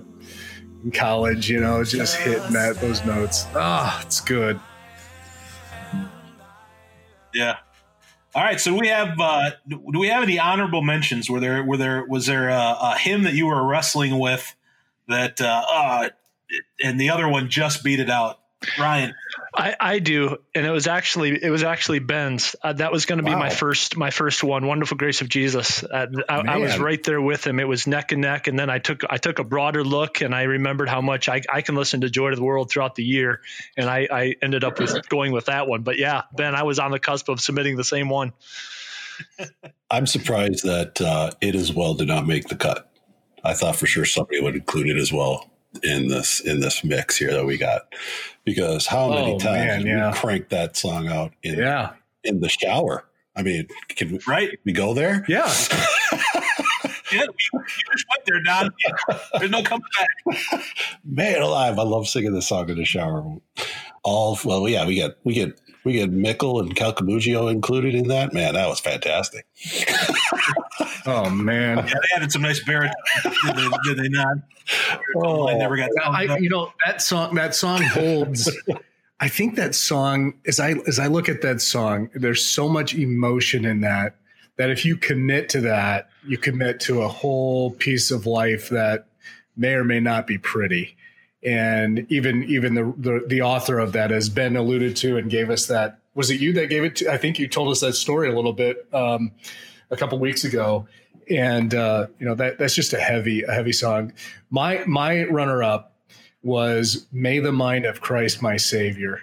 in college, you know, just hitting that those notes. Ah, it's good. Yeah. All right. So we have. Uh, do we have any honorable mentions? Were there? Were there? Was there a, a hymn that you were wrestling with that? Uh, uh, and the other one just beat it out. Ryan. I, I do, and it was actually it was actually Ben's. Uh, that was going to be my first my first one. Wonderful Grace of Jesus. Uh, I, I was right there with him. It was neck and neck, and then I took I took a broader look, and I remembered how much I, I can listen to Joy to the World throughout the year, and I, I ended up with going with that one. But yeah, Ben, I was on the cusp of submitting the same one. I'm surprised that uh, it as well did not make the cut. I thought for sure somebody would include it as well in this in this mix here that we got because how many Oh, times man, yeah. we crank that song out in Yeah. in the shower? I mean, can we, Right. we go there? Yeah. Yeah, we, just went there, Don. There's no coming back. Man alive, I love singing this song in the shower. All well, yeah, we get we get We had Mickle and Calcamugio included in that. Man, that was fantastic. Oh man. Yeah, they added some nice baritone. did, they, did they not? Oh, I never got. I, you know that song. That song holds. I think that song, as I as I look at that song, there's so much emotion in that that if you commit to that, you commit to a whole piece of life that may or may not be pretty. And even even the the, the author of that has been alluded to and gave us that. Was it you that gave it to? I think you told us that story a little bit um, a couple weeks ago. And uh, you know that that's just a heavy a heavy song. My my runner up was "May the Mind of Christ My Savior."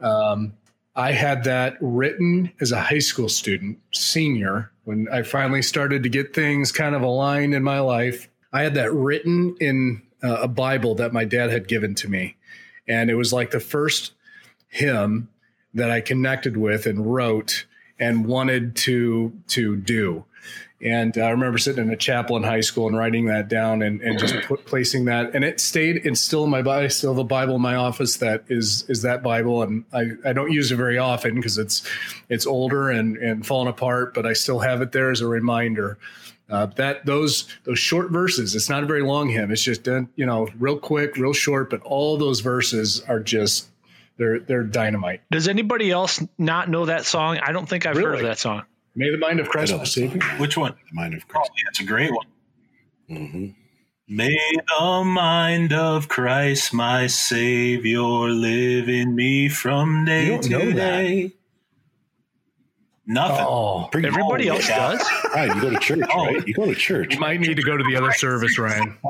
Um, I had that written as a high school student, senior, when I finally started to get things kind of aligned in my life. I had that written in uh, a Bible that my dad had given to me. And it was like the first hymn that I connected with and wrote and wanted to to do. And I remember sitting in a chapel in high school and writing that down and, and just put, placing that. And it stayed. It's still in my. I still a Bible in my office that is is that Bible, and I, I don't use it very often because it's it's older and and fallen apart. But I still have it there as a reminder. Uh, that those those short verses. It's not a very long hymn. It's just you know, real quick, real short. But all those verses are just they're they're dynamite. Does anybody else not know that song? I don't think I've heard of that song. May the mind of Christ know our that Savior. song. Which one? The Mind of Oh, Christ. yeah, it's a great one. hmm May the mind of Christ, my Savior, live in me from day You don't to know that. Day. Nothing. Oh, Everybody else yeah. does. Right, you go to church, Oh. right? You go to church. you might need to go to the other service, Ryan.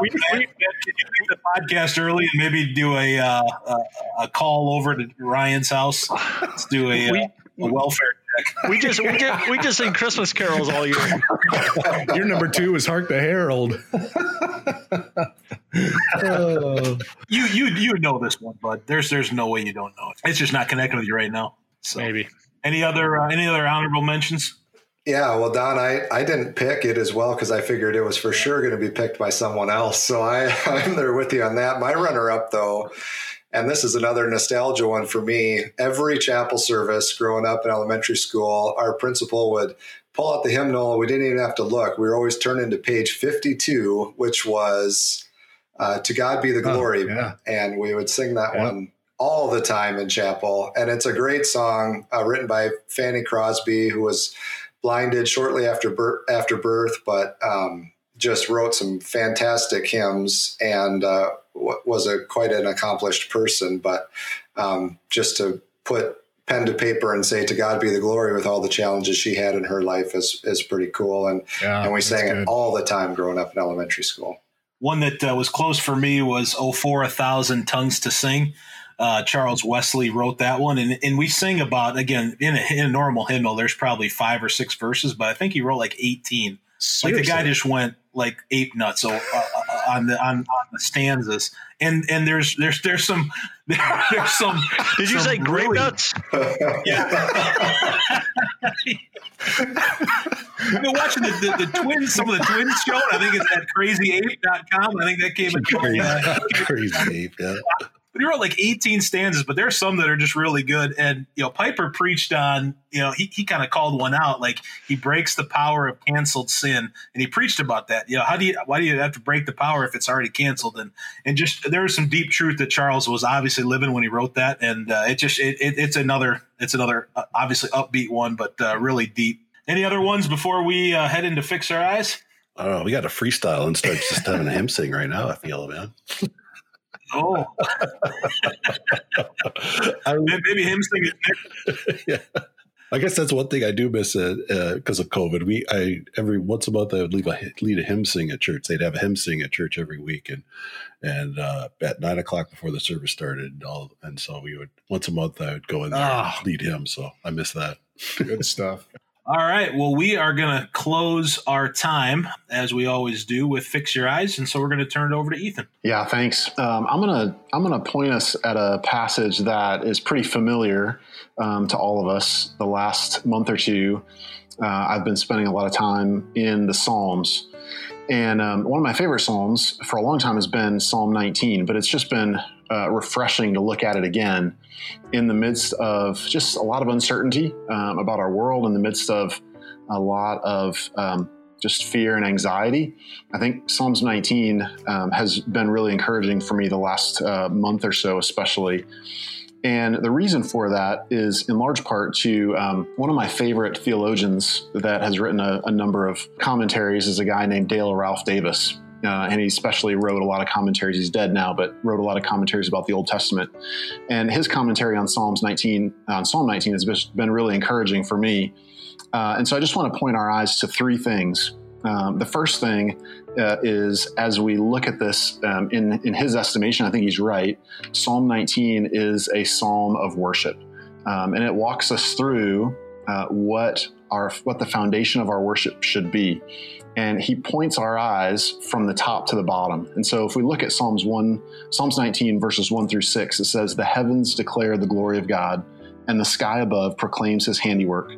We, we, can you leave the podcast early and maybe do a uh, a, a call over to Ryan's house? Let's do a, We- uh, a welfare check. We just we just we just sing Christmas carols all year. Your number two is Hark the Herald. Oh. You you you know this one, but there's there's no way you don't know it. It's just not connecting with you right now. So Maybe. any other uh, any other honorable mentions? Yeah, well, Don, I, I didn't pick it as well because I figured it was for sure going to be picked by someone else. So I, I'm there with you on that. My runner up, though, and this is another nostalgia one for me. Every chapel service growing up in elementary school, our principal would pull out the hymnal. We didn't even have to look. We were always turning to page 52, which was uh, To God Be the Oh, Glory. yeah. And we would sing that Yeah. one all the time in chapel. And it's a great song uh, written by Fanny Crosby, who was blinded shortly after birth, after birth, but um, just wrote some fantastic hymns and uh, was a quite an accomplished person. But um, just to put pen to paper and say "To God be the glory" with all the challenges she had in her life is is pretty cool. And Yeah, and we that's sang it all the time growing up in elementary school. One that uh, was close for me was "Oh for a Thousand Tongues to Sing." Uh, Charles Wesley wrote that one, and and we sing about again in a, in a normal hymnal. There's probably five or six verses, but I think he wrote like 18. Like the guy just went like ape nuts so, uh, uh, on the on, on the stanzas, and and there's there's there's some there's some. Did you some say grape really- nuts? Yeah. I've been watching the, the, the twins, some of the twins show. I think it's at crazyape.com. I think that came in. Crazy, crazy ape, yeah. But he wrote like 18 stanzas, but there's some that are just really good. And, you know, Piper preached on, you know, he, he kind of called one out. Like he breaks the power of canceled sin. And he preached about that. You know, how do you, why do you have to break the power if it's already canceled? And, and just, there was some deep truth that Charles was obviously living when he wrote that. And uh, it just, it, it, it's another, it's another uh, obviously upbeat one, but uh, really deep. Any other ones before we uh, head into Fix Our Eyes? I don't know. We got to freestyle and start just having a hymn sing right now. I feel, man. Oh, I, maybe him singing yeah. I guess that's one thing I do miss because of COVID. We, I every once a month I would leave a lead a hymn sing at church. They'd have a hymn sing at church every week, and and uh, at nine o'clock before the service started, and all and so we would once a month I would go in there Ah. and lead him. So I miss that. Good stuff. All right. Well, we are going to close our time as we always do with Fix Your Eyes. And so we're going to turn it over to Ethan. Yeah, thanks. Um, I'm gonna I'm gonna point us at a passage that is pretty familiar um, to all of us. The last month or two, uh, I've been spending a lot of time in the Psalms, and um, one of my favorite Psalms for a long time has been Psalm 19. But it's just been uh, refreshing to look at it again in the midst of just a lot of uncertainty um, about our world, in the midst of a lot of um, just fear and anxiety. I think Psalms 19 um, has been really encouraging for me the last uh, month or so, especially. And the reason for that is in large part to um, one of my favorite theologians that has written a, a, number of commentaries is a guy named Dale Ralph Davis. Uh, and he especially wrote a lot of commentaries. He's dead now, but wrote a lot of commentaries about the Old Testament. And his commentary on Psalms 19, on Psalm 19, has been really encouraging for me. Uh, and so I just want to point our eyes to three things. Um, the first thing uh, is as we look at this, um, in, in his estimation, I think he's right. Psalm 19 is a psalm of worship, um, and it walks us through uh, what our what the foundation of our worship should be and he points our eyes from the top to the bottom. And so if we look at Psalms 1, Psalms 19, verses 1 through 6, it says, The heavens declare the glory of God, and the sky above proclaims his handiwork.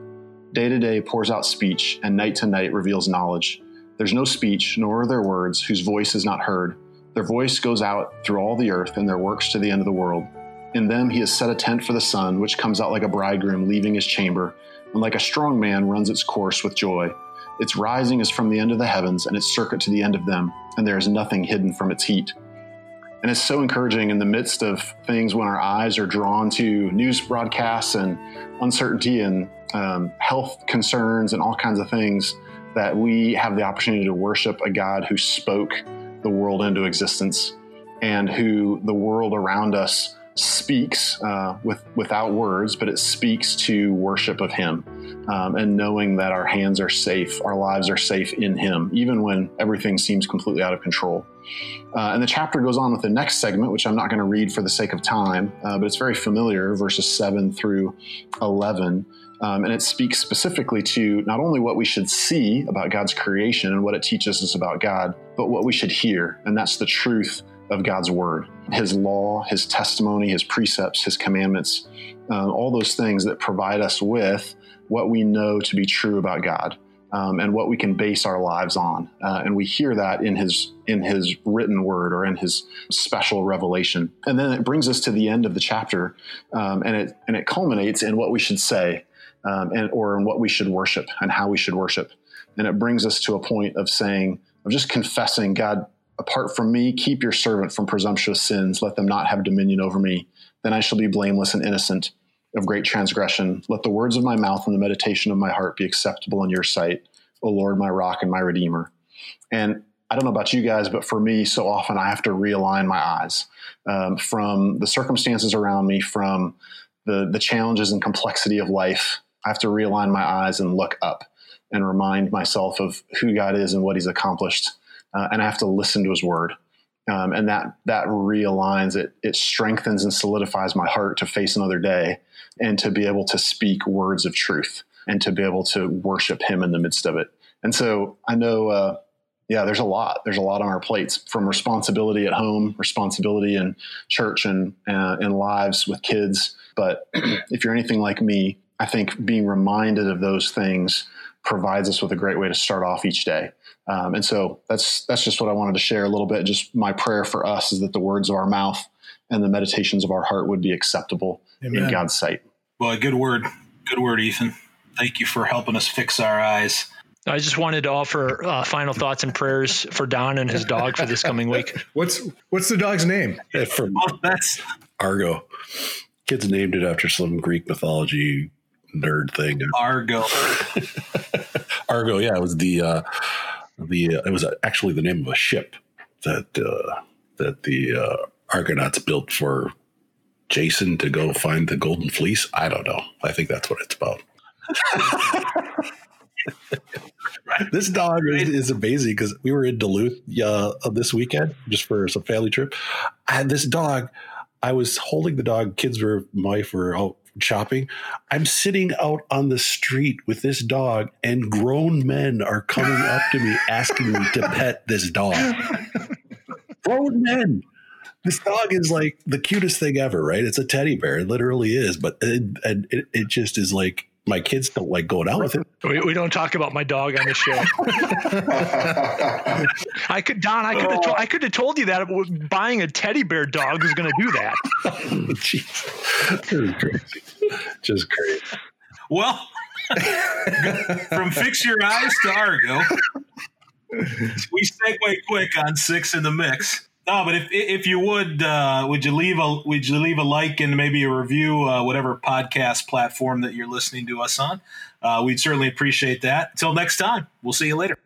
Day to day pours out speech, and night to night reveals knowledge. There's no speech, nor are there words whose voice is not heard. Their voice goes out through all the earth, and their works to the end of the world. In them he has set a tent for the sun, which comes out like a bridegroom leaving his chamber, and like a strong man runs its course with joy. Its rising is from the end of the heavens, and its circuit to the end of them, and there is nothing hidden from its heat. And it's so encouraging in the midst of things when our eyes are drawn to news broadcasts and uncertainty and um, health concerns and all kinds of things that we have the opportunity to worship a God who spoke the world into existence and who the world around us speaks uh, with without words, but it speaks to worship of Him um, and knowing that our hands are safe, our lives are safe in Him, even when everything seems completely out of control. Uh, and the chapter goes on with the next segment, which I'm not going to read for the sake of time, uh, but it's very familiar, verses seven through eleven. Um, and it speaks specifically to not only what we should see about God's creation and what it teaches us about God, but what we should hear. And that's the truth of God's word, his law, his testimony, his precepts, his commandments, uh, all those things that provide us with what we know to be true about God. Um, and what we can base our lives on, uh, and we hear that in his in his written word or in his special revelation. And then it brings us to the end of the chapter, um, and it and it culminates in what we should say, um, and or in what we should worship and how we should worship. And it brings us to a point of saying, of just confessing, God, Apart from me, keep your servant from presumptuous sins. Let them not have dominion over me. Then I shall be blameless and innocent of great transgression. Let the words of my mouth and the meditation of my heart be acceptable in your sight, O Lord, my rock and my redeemer. And I don't know about you guys, but for me, so often I have to realign my eyes um, from the circumstances around me, from the, the challenges and complexity of life. I have to realign my eyes and look up and remind myself of who God is and what He's accomplished uh, and I have to listen to His Word. Um, and that that realigns it. It strengthens and solidifies my heart to face another day, and to be able to speak words of truth, and to be able to worship Him in the midst of it. And so I know, uh, yeah, there's a lot. There's a lot on our plates from responsibility at home, responsibility in church, and uh, in lives with kids. But if you're anything like me, I think being reminded of those things provides us with a great way to start off each day. Um, and so that's that's just what I wanted to share a little bit. Just my prayer for us is that the words of our mouth and the meditations of our heart would be acceptable Amen. in God's sight. Well, good word, good word, Ethan. Thank you for helping us fix our eyes. I just wanted to offer uh, final thoughts and prayers for Don and his dog for this coming week. What's what's the dog's name? Yeah, for, well, that's Argo. Kids named it after some Greek mythology nerd thing. Argo. Argo, yeah, it was the uh, the uh, it was actually the name of a ship that uh, that the uh, Argonauts built for Jason to go find the Golden Fleece. I don't know. I think that's what it's about. this dog is, is amazing because we were in Duluth uh, this weekend just for some family trip. And this dog, I was holding the dog. Kids were my wife were out shopping. I'm sitting out on the street with this dog, and grown men are coming up to me asking me to pet this dog. grown men. This dog is like the cutest thing ever, right? It's a teddy bear. It literally is, but it, it, it just is like my kids don't like going out with it. We, we don't talk about my dog on the show. I could, Don. I could have. To, I could have told you that buying a teddy bear dog is going to do that. Jeez. This crazy. Just crazy. Well, from Fix Your Eyes to Argo, we segue quick on six in the mix. No, but if if you would, uh, would you leave a would you leave a like and maybe a review, uh, whatever podcast platform that you're listening to us on? Uh, we'd certainly appreciate that. Until next time, we'll see you later.